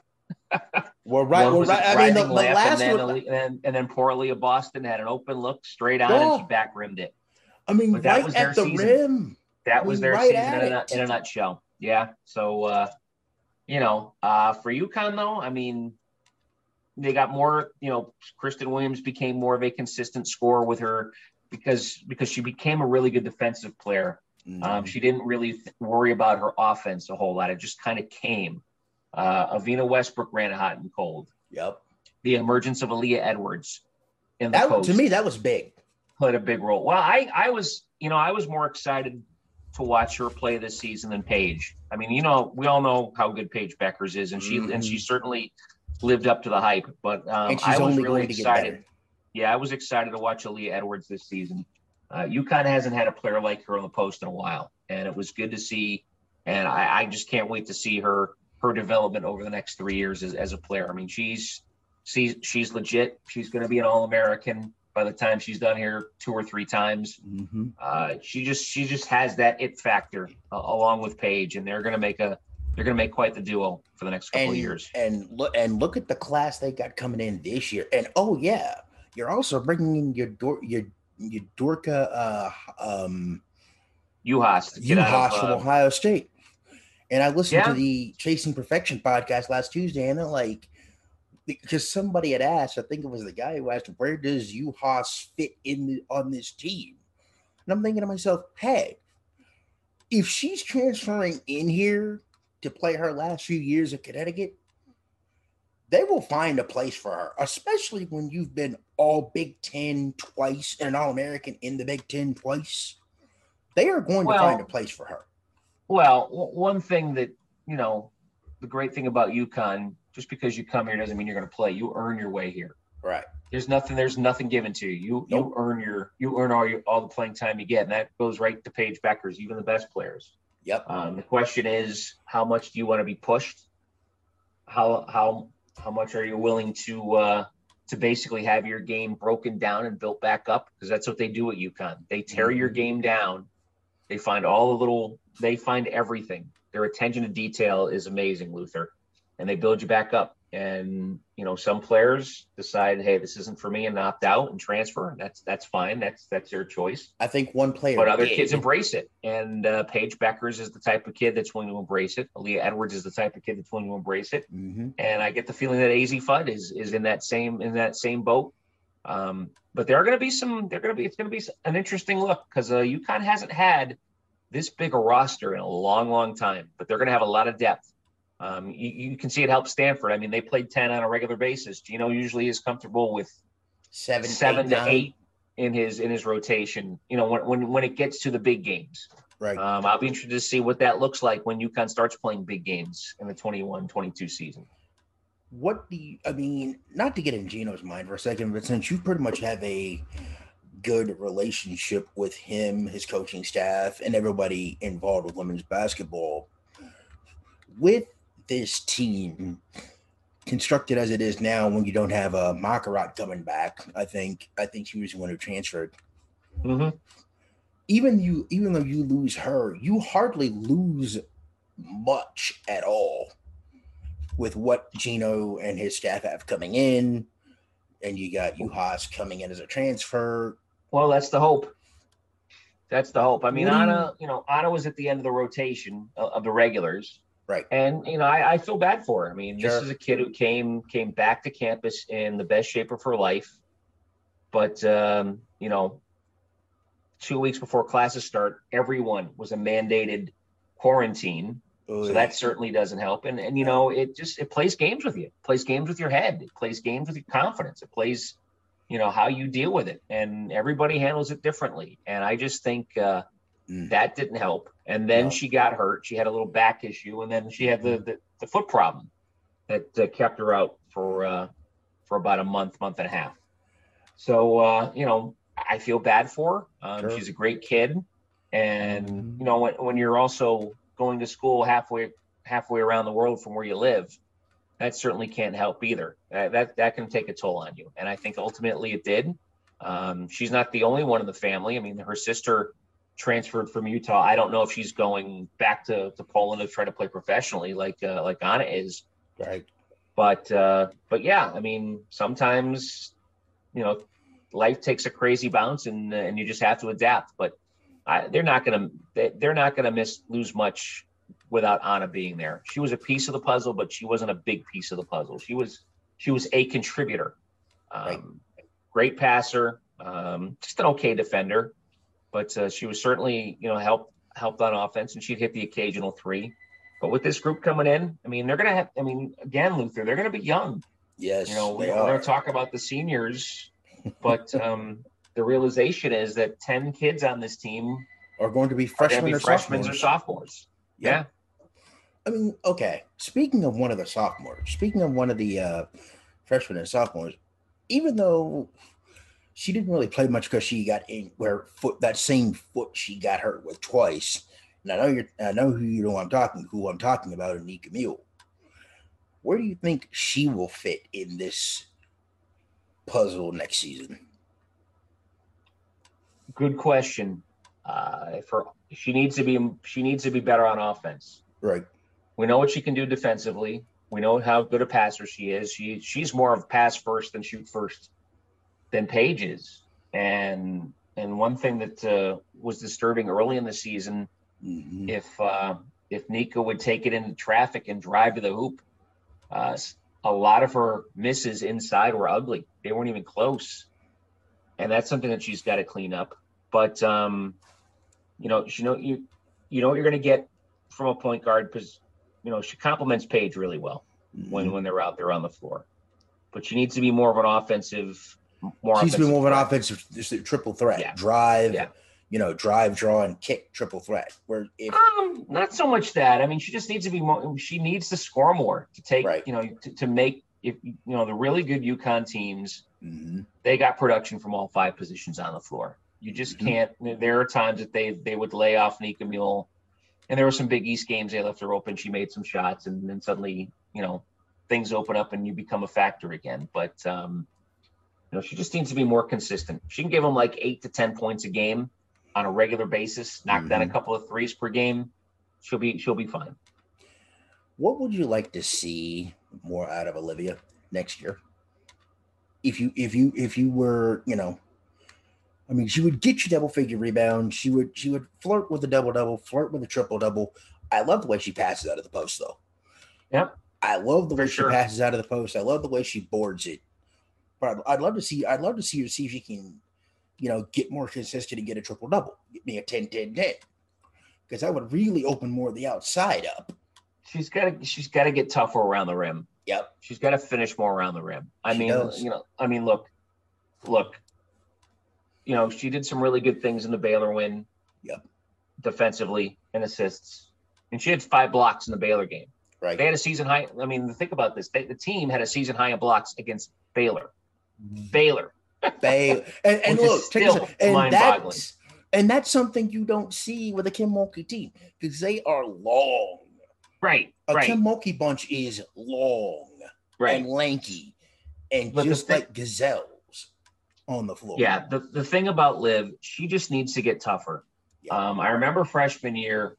(laughs) We're right. We're right. I mean, the, the last and then, one. and then and then poor Leah Boston had an open look straight on, Yeah. and she back rimmed it. I mean, but that right was their at the season. rim. that I was their right season in a, in a nutshell. Yeah. So, uh, you know, uh, for UConn though, I mean, they got more. You know, Christyn Williams became more of a consistent scorer with her because because she became a really good defensive player. Mm-hmm. Um, she didn't really th- worry about her offense a whole lot. It just kind of came. Uh, Evina Westbrook ran hot and cold. Yep. The emergence of Aaliyah Edwards in the That post to me, that was big. played a big role. Well, I I was you know I was more excited to watch her play this season than Paige. I mean, you know, we all know how good Paige Bueckers is, and she and she certainly lived up to the hype. But um, I was only really going to get excited. Yeah, I was excited to watch Aaliyah Edwards this season. Uh, UConn hasn't had a player like her on the post in a while, and it was good to see. And I, I just can't wait to see her her development over the next three years as, as a player. I mean, she's she's she's legit. She's going to be an All American by the time she's done here two or three times. hmm Uh, she just she just has that it factor uh, along with Paige, and they're going to make a they're going to make quite the duo for the next couple And of years. and look and look at the class they got coming in this year. And oh yeah, you're also bringing in your Dor- your your Dorka uh, um, Juhász, to get out Juhász from uh, Ohio State. And I listened Yeah. to the Chasing Perfection podcast last Tuesday, and they're like, because somebody had asked, I think it was the guy who asked, where does Juhász fit in the, on this team? And I'm thinking to myself, hey, if she's transferring in here to play her last few years at Connecticut, they will find a place for her, especially when you've been all Big Ten twice and an All American in the Big Ten twice. They are going Well- to find a place for her. Well, one thing that you know, the great thing about UConn, just because you come here doesn't mean you're going to play. You earn your way here. Right. There's nothing. There's nothing given to you. You Nope. you earn your you earn all your all the playing time you get, and that goes right to Paige Bueckers, even the best players. Yep. Um, the question is, how much do you want to be pushed? How how how much are you willing to uh, to basically have your game broken down and built back up? Because that's what they do at UConn. They tear your Mhm. game down. They find all the little. They find everything. Their attention to detail is amazing, Luther, and they build you back up. And you know, some players decide, hey, this isn't for me, and opt out and transfer. That's that's fine. That's that's their choice I think one player. but other did. kids embrace it. And uh, Paige Bueckers is the type of kid that's willing to embrace it. Aaliyah Edwards is the type of kid that's willing to embrace it. Mhm. And I get the feeling that Az Fudd is is in that same in that same boat. Um, but there are going to be some. They're going to be. It's going to be an interesting look because uh, UConn hasn't had this big a roster in a long, long time. But they're going to have a lot of depth. Um, you, you can see it helps Stanford. I mean, they played ten on a regular basis. Gino usually is comfortable with Seven, seven eight, to nine. eight in his in his rotation. You know, when when when it gets to the big games, Right. um, I'll be interested to see what that looks like when UConn starts playing big games in the 21-22 season. what do you, I mean, not to get in Gino's mind for a second, but since you pretty much have a good relationship with him, his coaching staff, and everybody involved with women's basketball, with this team constructed as it is now, when you don't have a Makurat coming back, I think I think she was the one who transferred. Mm-hmm. Even you, even though you lose her, you hardly lose much at all with what Gino and his staff have coming in, and you got Juhász coming in as a transfer. Well, that's the hope. That's the hope. I mean, What do you- Anna, you know, Anna was at the end of the rotation of, of the regulars, Right. and you know, I, I feel bad for her. I mean, Sure. this is a kid who came came back to campus in the best shape of her life, but um, you know, two weeks before classes start, everyone was a mandated quarantine. So that certainly doesn't help. And and you know, it just it plays games with you. It plays games with your head. It plays games with your confidence. It plays, you know, how you deal with it. And everybody handles it differently. And I just think uh, Mm. that didn't help. And then No. she got hurt. She had a little back issue, and then she had the the, the foot problem that uh, kept her out for uh, for about a month, month and a half. So uh, you know, I feel bad for her. Um, Sure. She's a great kid, and Mhm. you know, when when you're also going to school halfway halfway around the world from where you live, that certainly can't help either. That that, that can take a toll on you, and I think ultimately it did. Um, she's not the only one in the family. I mean, her sister transferred from Utah. I don't know if she's going back to, to Poland to try to play professionally, like uh, like Anna is. right. But uh, but yeah, I mean, sometimes you know, life takes a crazy bounce, and and you just have to adapt. But I, they're not gonna they, they're not gonna miss lose much without Anna being there. She was a piece of the puzzle, but she wasn't a big piece of the puzzle. She was she was a contributor. Um, Right. Great passer, um, just an okay defender, but uh, she was certainly you know helped helped on offense, and she'd hit the occasional three. But with this group coming in, I mean, they're gonna have. I mean, again, Luther, they're gonna be young. Yes, You know, we, they we're going to talk about the seniors, (laughs) but um, the realization is that 10 kids on this team are going to be are freshmen be or freshmen sophomores. or sophomores. Yeah. I mean, okay. Speaking of one of the sophomores, speaking of one of the uh, freshmen and sophomores, even though she didn't really play much because she got in where foot that same foot she got hurt with twice. And I know you're, I know who you know I'm talking, who I'm talking about, Anika Mühl. Where do you think she will fit in this puzzle next season? Good question. Uh, for she needs to be she needs to be better on offense. Right. We know what she can do defensively. We know how good a passer she is. She she's more of pass first than shoot first than Paige's. And and one thing that uh, was disturbing early in the season Mhm. if uh, if Nika would take it into traffic and drive to the hoop. Uh, a lot of her misses inside were ugly; they weren't even close, and that's something that she's got to clean up. But um, you know, you know you you know what you're going to get from a point guard because you know she complements Paige really well when Mhm. when they're out there on the floor. But she needs to be more of an offensive, more. She's been more of an offensive triple threat. Yeah. Drive, Yeah. you know, drive, draw, and kick triple threat. Where if Um, not so much that. I mean, she just needs to be more. She needs to score more to take. Right. You know, to, to make if you know the really good UConn teams. Mhm. They got production from all five positions on the floor. You just Mhm. can't. There are times that they they would lay off Nika Mühl, and there were some Big East games they left her open. She made some shots, and then suddenly you know things open up and you become a factor again. But um, you know, she just needs to be more consistent. She can give them like eight to ten points a game on a regular basis. Knock down a Mhm. couple of threes per game. She'll be she'll be fine. what would you like to see more out of Olivia next year? If you if you if you were, you know, I mean, she would get you double figure rebounds. She would she would flirt with a double double, flirt with a triple double. I love the way she passes out of the post though. Yep. I love the For way sure. she passes out of the post. I love the way she boards it. But I'd, I'd love to see I'd love to see her see if she can, you know, get more consistent and get a triple double. Get me a 10 10 10. Because that would really open more of the outside up. She's got to she's got to get tougher around the rim. Yep. She's got to finish more around the rim. I She mean, does. you know, I mean, look, look, you know, she did some really good things in the Baylor win. Yep. Defensively and assists, and she had five blocks in the Baylor game. Right. They had a season high. I mean, think about this. They, the team had a season high in blocks against Baylor. Baylor. They and, and look, this and that's and that's something you don't see with a Kim Mulkey team because they are long. Right. A right. Kim Mulkey bunch is long right. and lanky and But just thing- like gazelles on the floor. Yeah, the, the thing about Liv, she just needs to get tougher. Yeah. Um, I remember freshman year,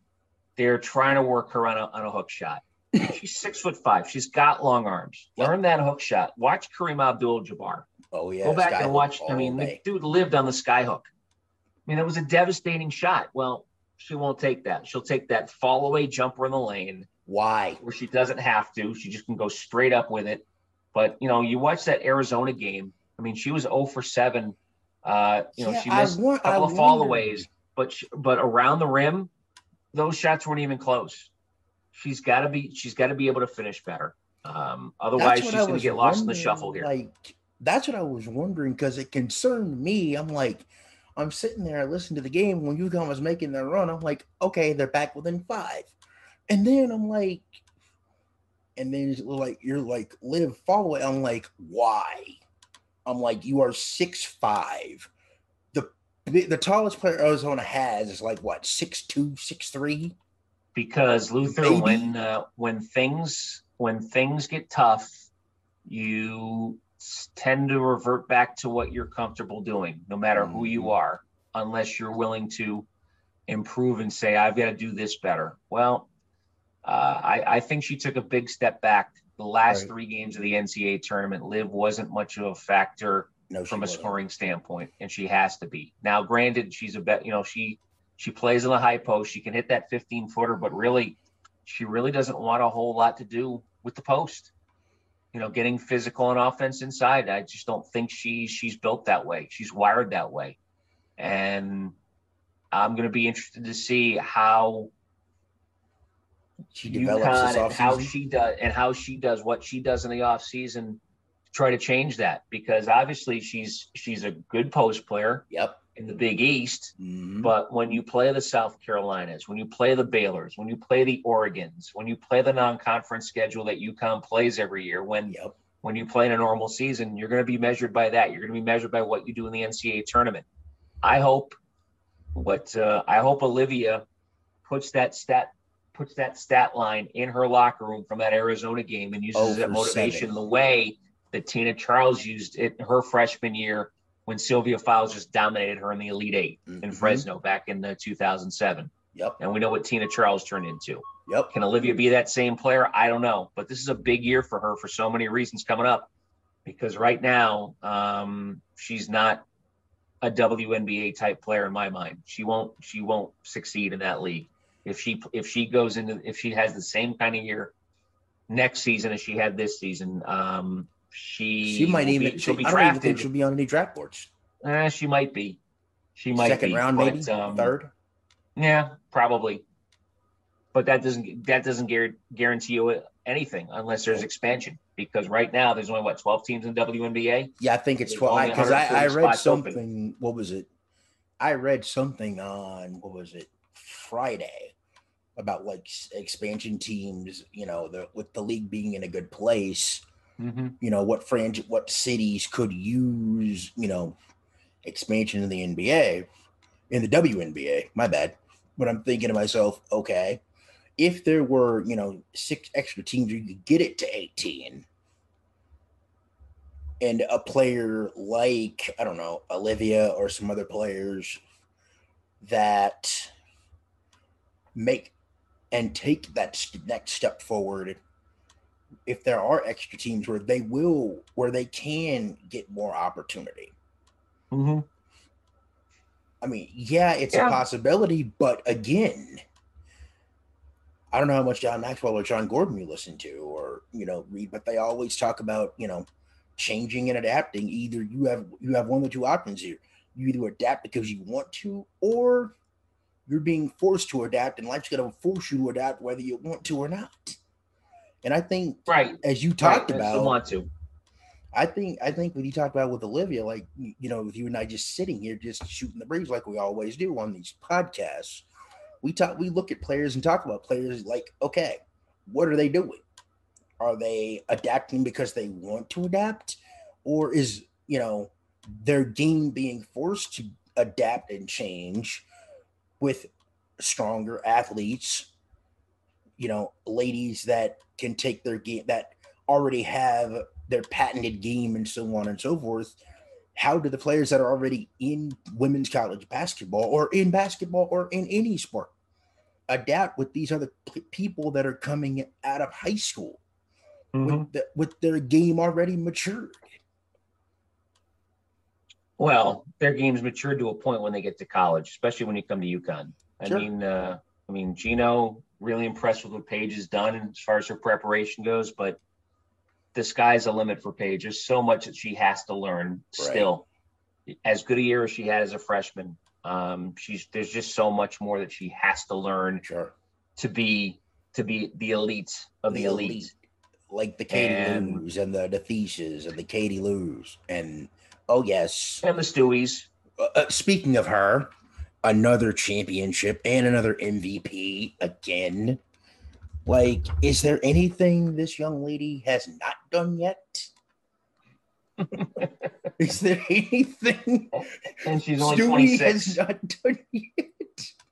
they're trying to work her on a, on a hook shot. (laughs) She's six foot five. She's got long arms. Learn that hook shot. Watch Kareem Abdul-Jabbar. Oh yeah. Go back Skyhook and watch. I mean, the dude lived on the skyhook. I mean, it was a devastating shot. Well, she won't take that. She'll take that fall away jumper in the lane why? where she doesn't have to. She just can go straight up with it. But you know, you watch that Arizona game. I mean, she was 0 for 7. Uh, you know, Yeah, she missed a couple I of fallaways, but she, but around the rim, those shots weren't even close. She's got to be she's got to be able to finish better. Um, otherwise, she's going to get lost in the shuffle here. Like that's what I was wondering because it concerned me. I'm like, I'm sitting there, I listened to the game when UConn was making their run. I'm like, okay, they're back within five, and then I'm like, and then like you're like live follow it. I'm like, why? I'm like, you are six five. The the tallest player Arizona has is like what six two, six three. because Luther, Maybe. when uh, when things when things get tough, you tend to revert back to what you're comfortable doing, no matter who you Mhm. are, unless you're willing to improve and say, "I've got to do this better." Well, uh, I, I think she took a big step back. The last Right. three games of the NCAA tournament, Liv wasn't much of a factor No, from a wasn't. scoring standpoint, and she has to be. Now, granted, she's a bet. You know, she she plays in the high post. She can hit that 15 footer, but really, she really doesn't want a whole lot to do with the post. You know, getting physical and offense inside. I just don't think she's she's built that way. She's wired that way, and I'm going to be interested to see how She develops UConn this and how she does and how she does what she does in the off season to try to change that because obviously she's she's a good post player Yep. In the Big East, Mhm. but when you play the South Carolinas, when you play the Baylors, when you play the Oregons, when you play the non-conference schedule that UConn plays every year, when Yep. when you play in a normal season, you're going to be measured by that. You're going to be measured by what you do in the NCAA tournament. I hope what uh, I hope Olivia puts that stat puts that stat line in her locker room from that Arizona game and uses Oh, that motivation seven. the way that Tina Charles used it her freshman year when Sylvia Fowles just dominated her in the Elite 8 in Mhm. Fresno back in the 2007. Yep. And we know what Tina Charles turned into. Yep. Can Olivia be that same player? I don't know, but this is a big year for her for so many reasons coming up. Because right now, um, she's not a WNBA type player in my mind. She won't. She won't succeed in that league if she if she goes into if she has the same kind of year next season as she had this season. Um, she She might even. be, she, she'll be I don't even think drafted. she'll be on any draft boards. Eh, she might be. She might Second be, round, but, maybe um, third. yeah, probably. But that doesn't that doesn't guarantee you anything unless there's expansion. Because right now there's only what 12 teams in WNBA. Yeah, I think it's there's twelve. Because I, I 130 read spots open. something. What was it? I read something on what was it Friday about like expansion teams. You know, the, with the league being in a good place, mm-hmm. you know what fringe what cities could use, you know, expansion in the NBA, in the WNBA. My bad. But I'm thinking to myself, okay, if there were, you know, six extra teams, you could get it to 18 and a player like I don't know Olivia or some other players that make and take that next step forward if there are extra teams where they will where they can get more opportunity mm-hmm. i mean yeah it's yeah. a possibility but again i don't know how much john maxwell or john gordon you listen to or you know read but they always talk about you know changing and adapting. Either you have you have one or two options here. You either adapt because you want to, or you're being forced to adapt, and life's going to force you to adapt whether you want to or not. And I think, right, as you talked right. about, want to. I think I think when you talked about with Olivia, like you know, with you and I just sitting here, just shooting the breeze like we always do on these podcasts, we talk, we look at players and talk about players like, okay, what are they doing? Are they adapting because they want to adapt? Or is, you know, their game being forced to adapt and change with stronger athletes, you know, ladies that can take their game that already have their patented game and so on and so forth. How do the players that are already in women's college basketball or in basketball or in any sport adapt with these other p- people that are coming out of high school? mm-hmm. with, the, with their game already matured. Well, their game's matured to a point when they get to college, especially when you come to UConn. I sure. mean, uh, I mean, Gino really impressed with what Paige has done as far as her preparation goes, but the sky's the limit for Paige. There's so much that she has to learn right. still. As good a year as she had as a freshman, um, she's there's just so much more that she has to learn sure. to be to be the elite of the, the elite. elite like the Katie and, Lou's and the the and the Katie Lou's and oh yes, and the Stewies. Uh, uh, speaking of her, another championship and another MVP again. Like, is there anything this young lady has not done yet? (laughs) is there anything? And she's only Stewie 26. has not done yet.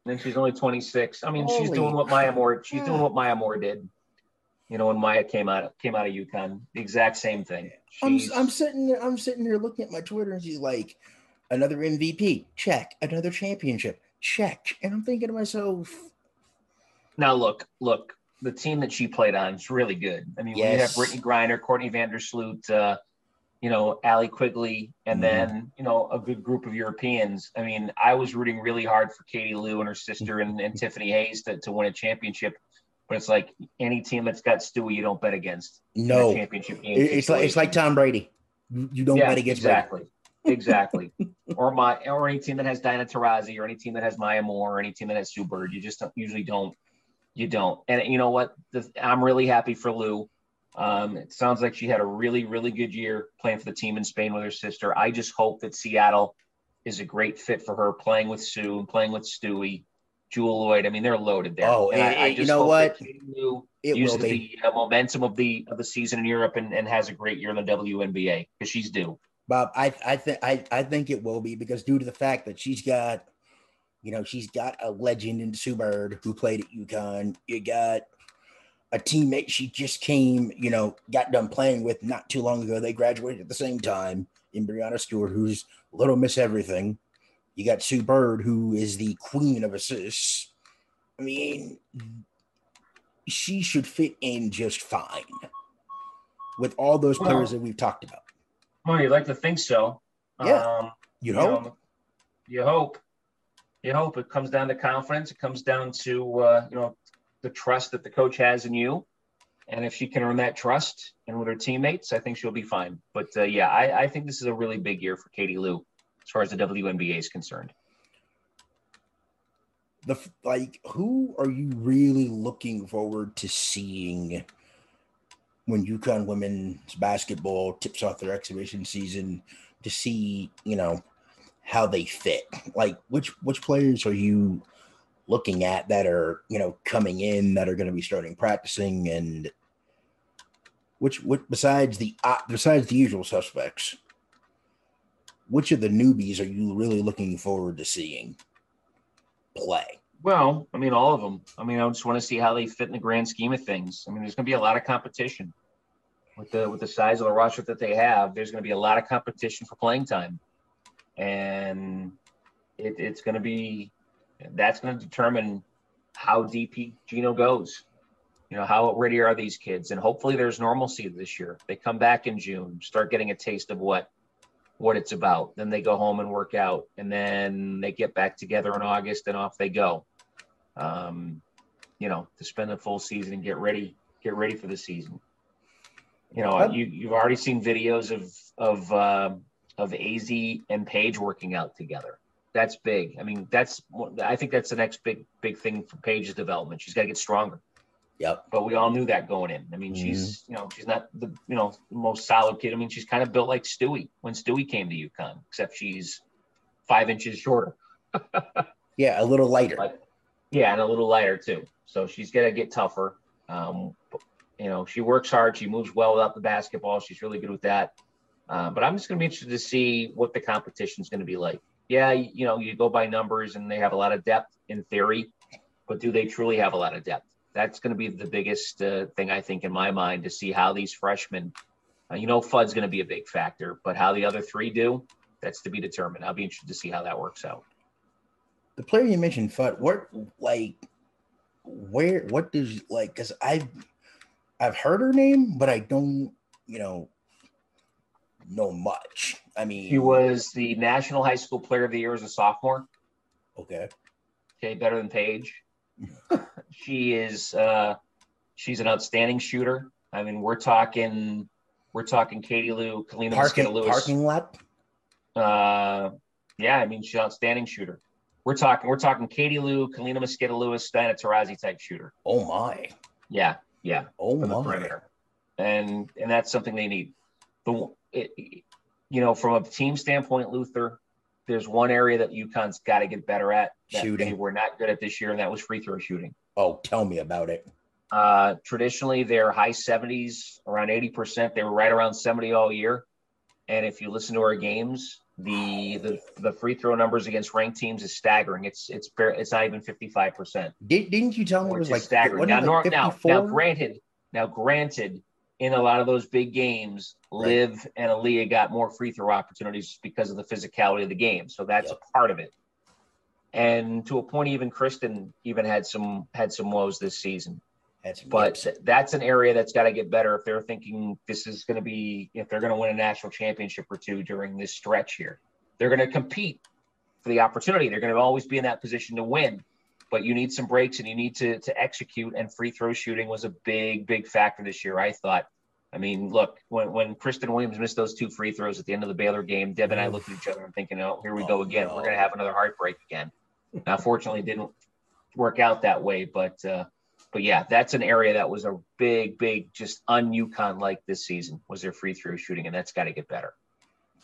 And she's only 26. I mean, Holy she's doing what Maya Moore. She's doing what Maya Moore did you know, when Maya came out came out of UConn, the exact same thing. I'm, I'm sitting there, I'm sitting here looking at my Twitter, and she's like, another MVP, check, another championship, check, and I'm thinking to myself. Now look, look, the team that she played on is really good. I mean, yes. you have Brittney Griner, Courtney Vandersloot, uh, you know, Allie Quigley, and mm-hmm. then, you know, a good group of Europeans. I mean, I was rooting really hard for Katie Lou and her sister and, and Tiffany Hayes to, to win a championship but it's like any team that's got Stewie, you don't bet against. No championship game. It's like it's like Tom Brady. You don't yeah, bet against exactly. Exactly. or my or any team that has Diana Taurasi or any team that has Maya Moore or any team that has Sue Bird. You just don't, usually don't. You don't. And you know what? The, I'm really happy for Lou. Um, it sounds like she had a really, really good year playing for the team in Spain with her sister. I just hope that Seattle is a great fit for her, playing with Sue and playing with Stewie. Jewell Loyd. I mean, they're loaded there. Oh, and, I, I you know what? It uses the uh, momentum of the of the season in Europe and, and has a great year in the WNBA because she's due. Bob, I I think I I think it will be because due to the fact that she's got, you know, she's got a legend in Sue Bird who played at UConn. You got a teammate she just came, you know, got done playing with not too long ago. They graduated at the same time in Breanna Stewart, who's Little Miss Everything. You got Sue Bird, who is the queen of assists. I mean, she should fit in just fine with all those players that we've talked about. Well, you'd like to think so. Yeah. Um, you, you hope. Know, you hope. You hope it comes down to confidence. It comes down to uh, you know the trust that the coach has in you, and if she can earn that trust and with her teammates, I think she'll be fine. But uh, yeah, I, I think this is a really big year for Katie Lou as far as the WNBA is concerned. The like, who are you really looking forward to seeing when UConn women's basketball tips off their exhibition season? To see, you know, how they fit? Like which which players are you looking at that are you know coming in that are going to be starting practicing and which what besides the uh, besides the usual suspects which of the newbies are you really looking forward to seeing play well i mean all of them i mean i just want to see how they fit in the grand scheme of things i mean there's going to be a lot of competition with the with the size of the roster that they have there's going to be a lot of competition for playing time and it, it's going to be that's going to determine how deep Gino goes. You know, how ready are these kids? And hopefully there's normalcy this year. They come back in June, start getting a taste of what what it's about. Then they go home and work out, and then they get back together in August, and off they go. Um, you know, to spend the full season and get ready, get ready for the season. You know, you you've already seen videos of of uh, of Az and Paige working out together that's big. I mean, that's I think that's the next big big thing for Paige's development. She's got to get stronger. Yep. But we all knew that going in. I mean, mm-hmm. she's you know she's not the you know most solid kid. I mean, she's kind of built like Stewie when Stewie came to UConn, except she's five inches shorter. (laughs) yeah, a little lighter. But, yeah, and a little lighter too. So she's gonna get tougher. Um, you know, she works hard. She moves well without the basketball. She's really good with that. Uh, but I'm just going to be interested to see what the competition is going to be like yeah, you know, you go by numbers and they have a lot of depth in theory, but do they truly have a lot of depth? That's going to be the biggest uh, thing I think in my mind to see how these freshmen, uh, you know, Fudd's going to be a big factor, but how the other three do, that's to be determined. I'll be interested to see how that works out. The player you mentioned, Fudd, what like, where, what does like? Because I've I've heard her name, but I don't, you know, know much. I mean, she was the National High School Player of the Year as a sophomore. Okay. Okay, better than Paige. (laughs) she is. uh She's an outstanding shooter. I mean, we're talking, we're talking Katie Lou, Kaleena parking, Lewis. Parking lot. Uh, yeah, I mean, she's an outstanding shooter. We're talking, we're talking Katie Lou, Kaleena Mosqueda Lewis, Diana Taurasi type shooter. Oh my. Yeah, yeah. Oh my. And and that's something they need. The it, you know, from a team standpoint, Luther, there's one area that UConn's got to get better at. That shooting. We're not good at this year, and that was free throw shooting. Oh, tell me about it. Uh, traditionally, they're high 70s, around 80%. They were right around 70 all year. And if you listen to our games, the the, the free throw numbers against ranked teams is staggering. It's it's bare, it's not even 55%. Did, didn't you tell me it was like staggering? Now, like now, now, granted, now granted, in a lot of those big games, right. Liv and Aaliyah got more free throw opportunities because of the physicality of the game. So that's yep. a part of it. And to a point, even Christyn even had some had some woes this season. That's but that's an area that's got to get better if they're thinking this is going to be if they're going to win a national championship or two during this stretch here. They're going to compete for the opportunity. They're going to always be in that position to win but you need some breaks and you need to to execute. And free throw shooting was a big, big factor this year. I thought. I mean, look, when when Christyn Williams missed those two free throws at the end of the Baylor game, Deb and I looked at each other and thinking, "Oh, here we go again. We're going to have another heartbreak again." Now, fortunately, didn't work out that way, but uh, but yeah, that's an area that was a big, big, just un UConn like this season was their free throw shooting, and that's got to get better.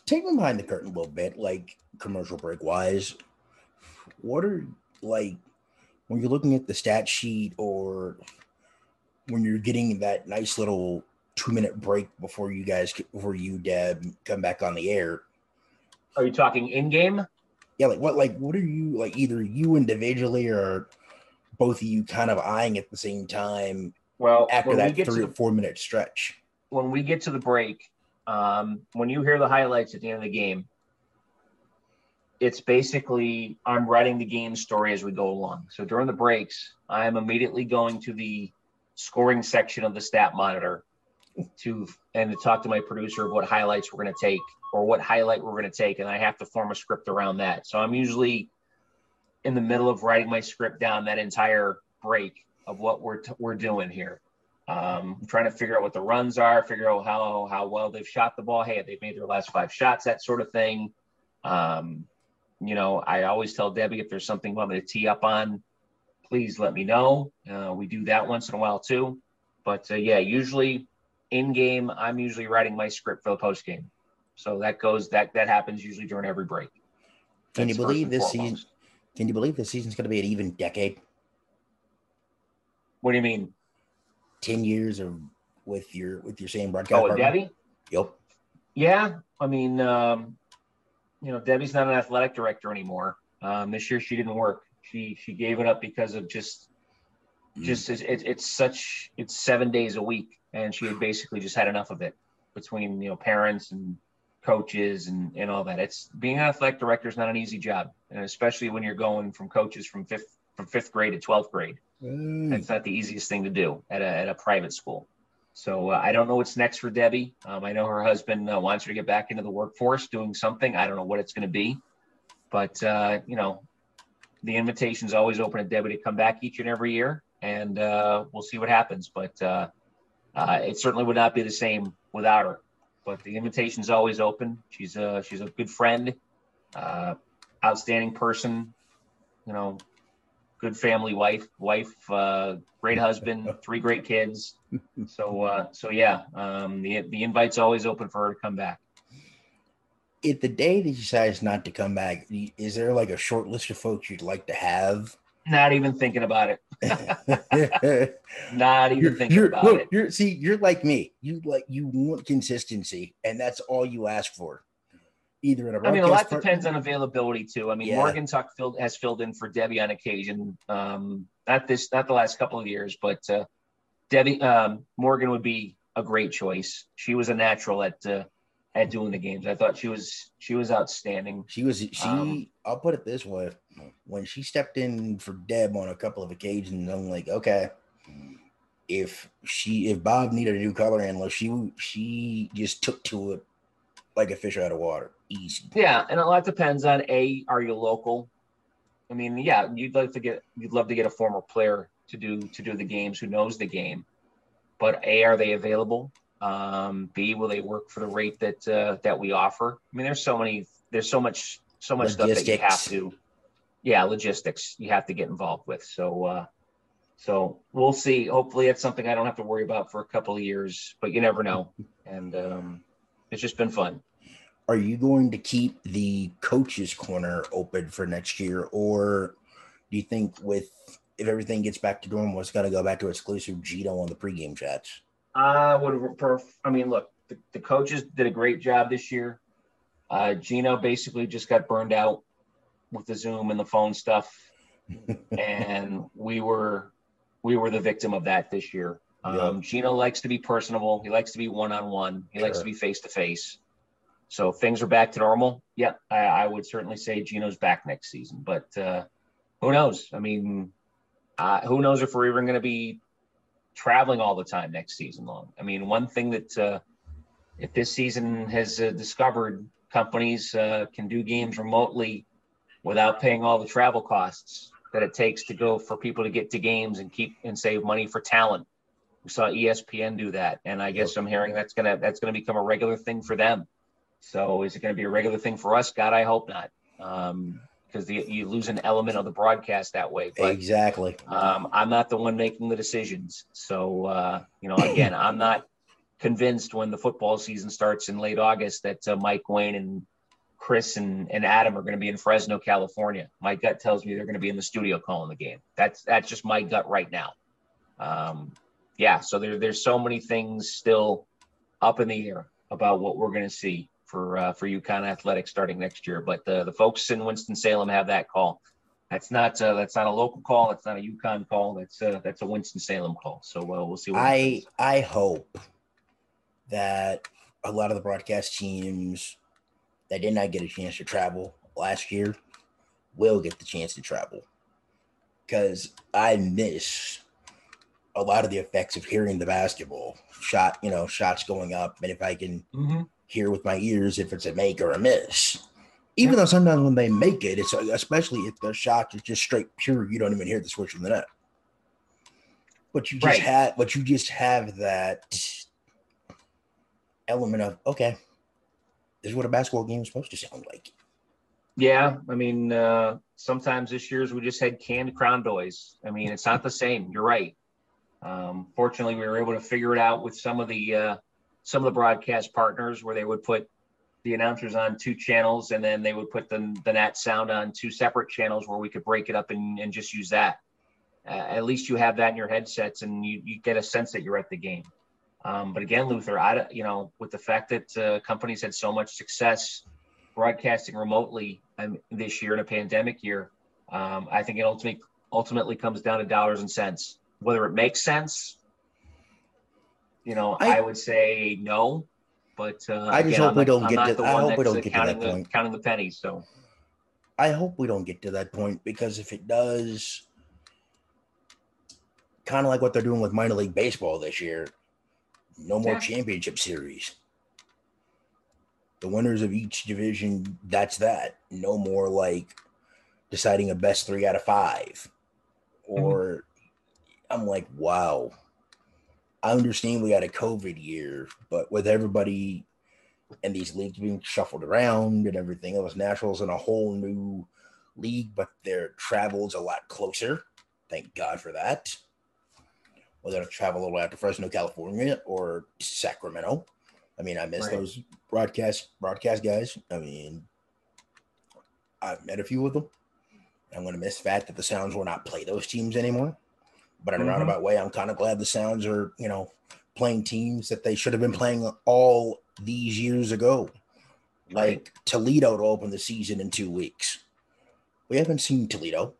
Take me behind the curtain a little bit, like commercial break wise. What are like when you're looking at the stat sheet or when you're getting that nice little two minute break before you guys before you Deb come back on the air. Are you talking in game? Yeah, like what like what are you like either you individually or both of you kind of eyeing at the same time well after that three or four minute stretch? When we get to the break, um, when you hear the highlights at the end of the game, it's basically I'm writing the game story as we go along. So during the breaks, I am immediately going to the scoring section of the stat monitor to and to talk to my producer of what highlights we're going to take or what highlight we're going to take, and I have to form a script around that. So I'm usually in the middle of writing my script down that entire break of what we're t- we're doing here. Um, I'm trying to figure out what the runs are, figure out how how well they've shot the ball. Hey, they've made their last five shots, that sort of thing. Um, you know, I always tell Debbie if there's something you want me to tee up on, please let me know. Uh, we do that once in a while too. But uh, yeah, usually in game, I'm usually writing my script for the post game. So that goes that that happens usually during every break. Can you believe this season? Can you believe this season's going to be an even decade? What do you mean? Ten years of with your with your same broadcast. Oh? Debbie? Yep. Yeah, I mean, um, you know, Debbie's not an athletic director anymore. Um, this year she didn't work. She she gave it up because of just Mm. just it's, it's it's such it's seven days a week, and she had basically just had enough of it between you know parents and coaches and and all that. It's being an athletic director is not an easy job, and especially when you're going from coaches from fifth from fifth grade to twelfth grade. Mm. It's not the easiest thing to do at a, at a private school. So uh, I don't know what's next for Debbie. Um, I know her husband uh, wants her to get back into the workforce, doing something. I don't know what it's going to be, but uh, you know, the invitation's always open to Debbie to come back each and every year, and uh, we'll see what happens. But uh, uh, it certainly would not be the same without her. But the invitation's always open. She's a she's a good friend, uh, outstanding person. You know, good family wife, wife, uh, great husband, (laughs) three great kids. So, uh, so yeah, um, the the invite's always open for her to come back. If the day that she decides not to come back, is there like a short list of folks you'd like to have? Not even thinking about it. you're, (laughs) (laughs) Not even thinking you're, about look, it. you're see, you're like me. You like you want consistency, and that's all you ask for. Either in a I mean, a lot part- depends on availability too. I mean, Yeah. Morgan Tuck filled, has filled in for Debbie on occasion. Um, not this, not the last couple of years, but uh, Debbie um, Morgan would be a great choice. She was a natural at uh, at doing the games. I thought she was she was outstanding. She was she. Um, I'll put it this way: when she stepped in for Deb on a couple of occasions, I'm like, okay, if she if Bob needed a new color handler, she she just took to it like a fish out of water, easy. Yeah, and a lot depends on a are you local? I mean, yeah, you'd like to get you'd love to get a former player to do to do the games who knows the game, but a are they available? Um, B will they work for the rate that uh, that we offer? I mean, there's so many there's so much so much stuff that you have to, yeah, logistics you have to get involved with. So uh, so we'll see. Hopefully, it's something I don't have to worry about for a couple of years, but you never know. (laughs) And um, it's just been fun. Are you going to keep the coaches corner open for next year, or do you think with if everything gets back to normal, it's going to go back to exclusive Gino on the pregame chats? I would perf- I mean, look, the, the coaches did a great job this year. Uh, Gino basically just got burned out with the Zoom and the phone stuff, (laughs) and we were we were the victim of that this year. Um, Gino likes to be personable. He likes to be one on one. He likes to be face to face. So if things are back to normal. Yeah, I, I would certainly say Gino's back next season. But uh, who knows? I mean, uh, who knows if we're even going to be traveling all the time next season long. I mean, one thing that uh, if this season has uh, discovered, companies uh, can do games remotely without paying all the travel costs that it takes to go for people to get to games and keep and save money for talent. We saw ESPN do that, and I guess I'm hearing that's gonna that's gonna become a regular thing for them. So is it going to be a regular thing for us? God, I hope not, because you lose an element of the broadcast that way. But exactly. um, I'm not the one making the decisions. So, uh, you know, again, (clears throat) I'm not convinced when the football season starts in late August that uh, Mike Wayne and Chris and, and Adam are going to be in Fresno, California. My gut tells me they're going to be in the studio calling the game. That's that's just my gut right now. Um, yeah, so there, there's so many things still up in the air about what we're going to see for uh, for UConn athletics starting next year. But the the folks in Winston Salem have that call. That's not uh, that's not a local call. That's not a UConn call. That's uh, that's a Winston Salem call. So uh, we'll see. What I happens. I hope that a lot of the broadcast teams that did not get a chance to travel last year will get the chance to travel because I miss a lot of the effects of hearing the basketball shot, you know, shots going up, and if I can Mhm. Hear with my ears if it's a make or a miss. Even though sometimes when they make it, it's especially if the shot is just straight pure, you don't even hear the switch from the net. But you just Right. have, but you just have that element of okay, this is what a basketball game is supposed to sound like. Yeah, I mean, uh, sometimes this year's we just had canned crown noise. I mean, it's not the same. You're right. Um, fortunately, we were able to figure it out with some of the uh, some of the broadcast partners where they would put the announcers on two channels, and then they would put the the Nat sound on two separate channels where we could break it up and, and just use that. Uh, at least you have that in your headsets, and you, you get a sense that you're at the game. Um, but again, Luther, I you know with the fact that uh, companies had so much success broadcasting remotely um, this year in a pandemic year, um, I think it ultimately ultimately comes down to dollars and cents. Whether it makes sense, you know, I, I would say no. But uh, I just again, hope I'm we don't I'm get to- the I hope we don't uh, get to that the, point. Counting the pennies. So I hope we don't get to that point because if it does, kind of like what they're doing with minor league baseball this year, no more Yeah. championship series. The winners of each division, that's that. No more like deciding a best three out of five. Or I'm like, wow. I understand we had a COVID year, but with everybody and these leagues being shuffled around and everything else. Nationals in a whole new league, but their travel's a lot closer. Thank God for that. Whether to travel a little out to Fresno, California, or Sacramento. I mean, I miss Right. those broadcast broadcast guys. I mean, I've met a few of them. I'm going to miss the fact that the Sounds will not play those teams anymore. But in a Mhm. roundabout way, I'm kind of glad the Sounds are, you know, playing teams that they should have been playing all these years ago. Like Toledo to open the season in two weeks. We haven't seen Toledo.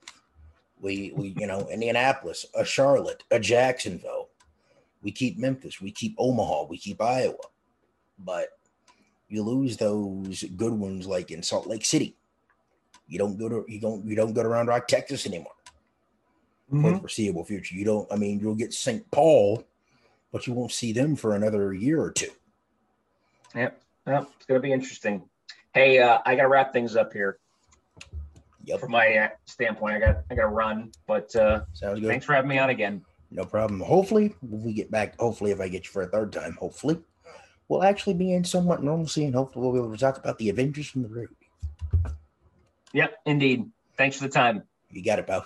We we (laughs) you know Indianapolis, a Charlotte, a Jacksonville. We keep Memphis, we keep Omaha, we keep Iowa, but you lose those good ones like in Salt Lake City. You don't go to you don't you don't go to Round Rock, Texas anymore for Mm-hmm. the foreseeable future. You don't. I mean, you'll get St. Paul, but you won't see them for another year or two. Yep. Well, it's going to be interesting. Hey, uh, I got to wrap things up here. Yep, From my uh, standpoint, I got I got to run. But uh, sounds good. thanks for having me on again. No problem. Hopefully, when we get back, hopefully, if I get you for a third time, hopefully, we'll actually be in somewhat normalcy and hopefully we'll be able to talk about the Avengers from the root. Yep, indeed. Thanks for the time. You got it, pal.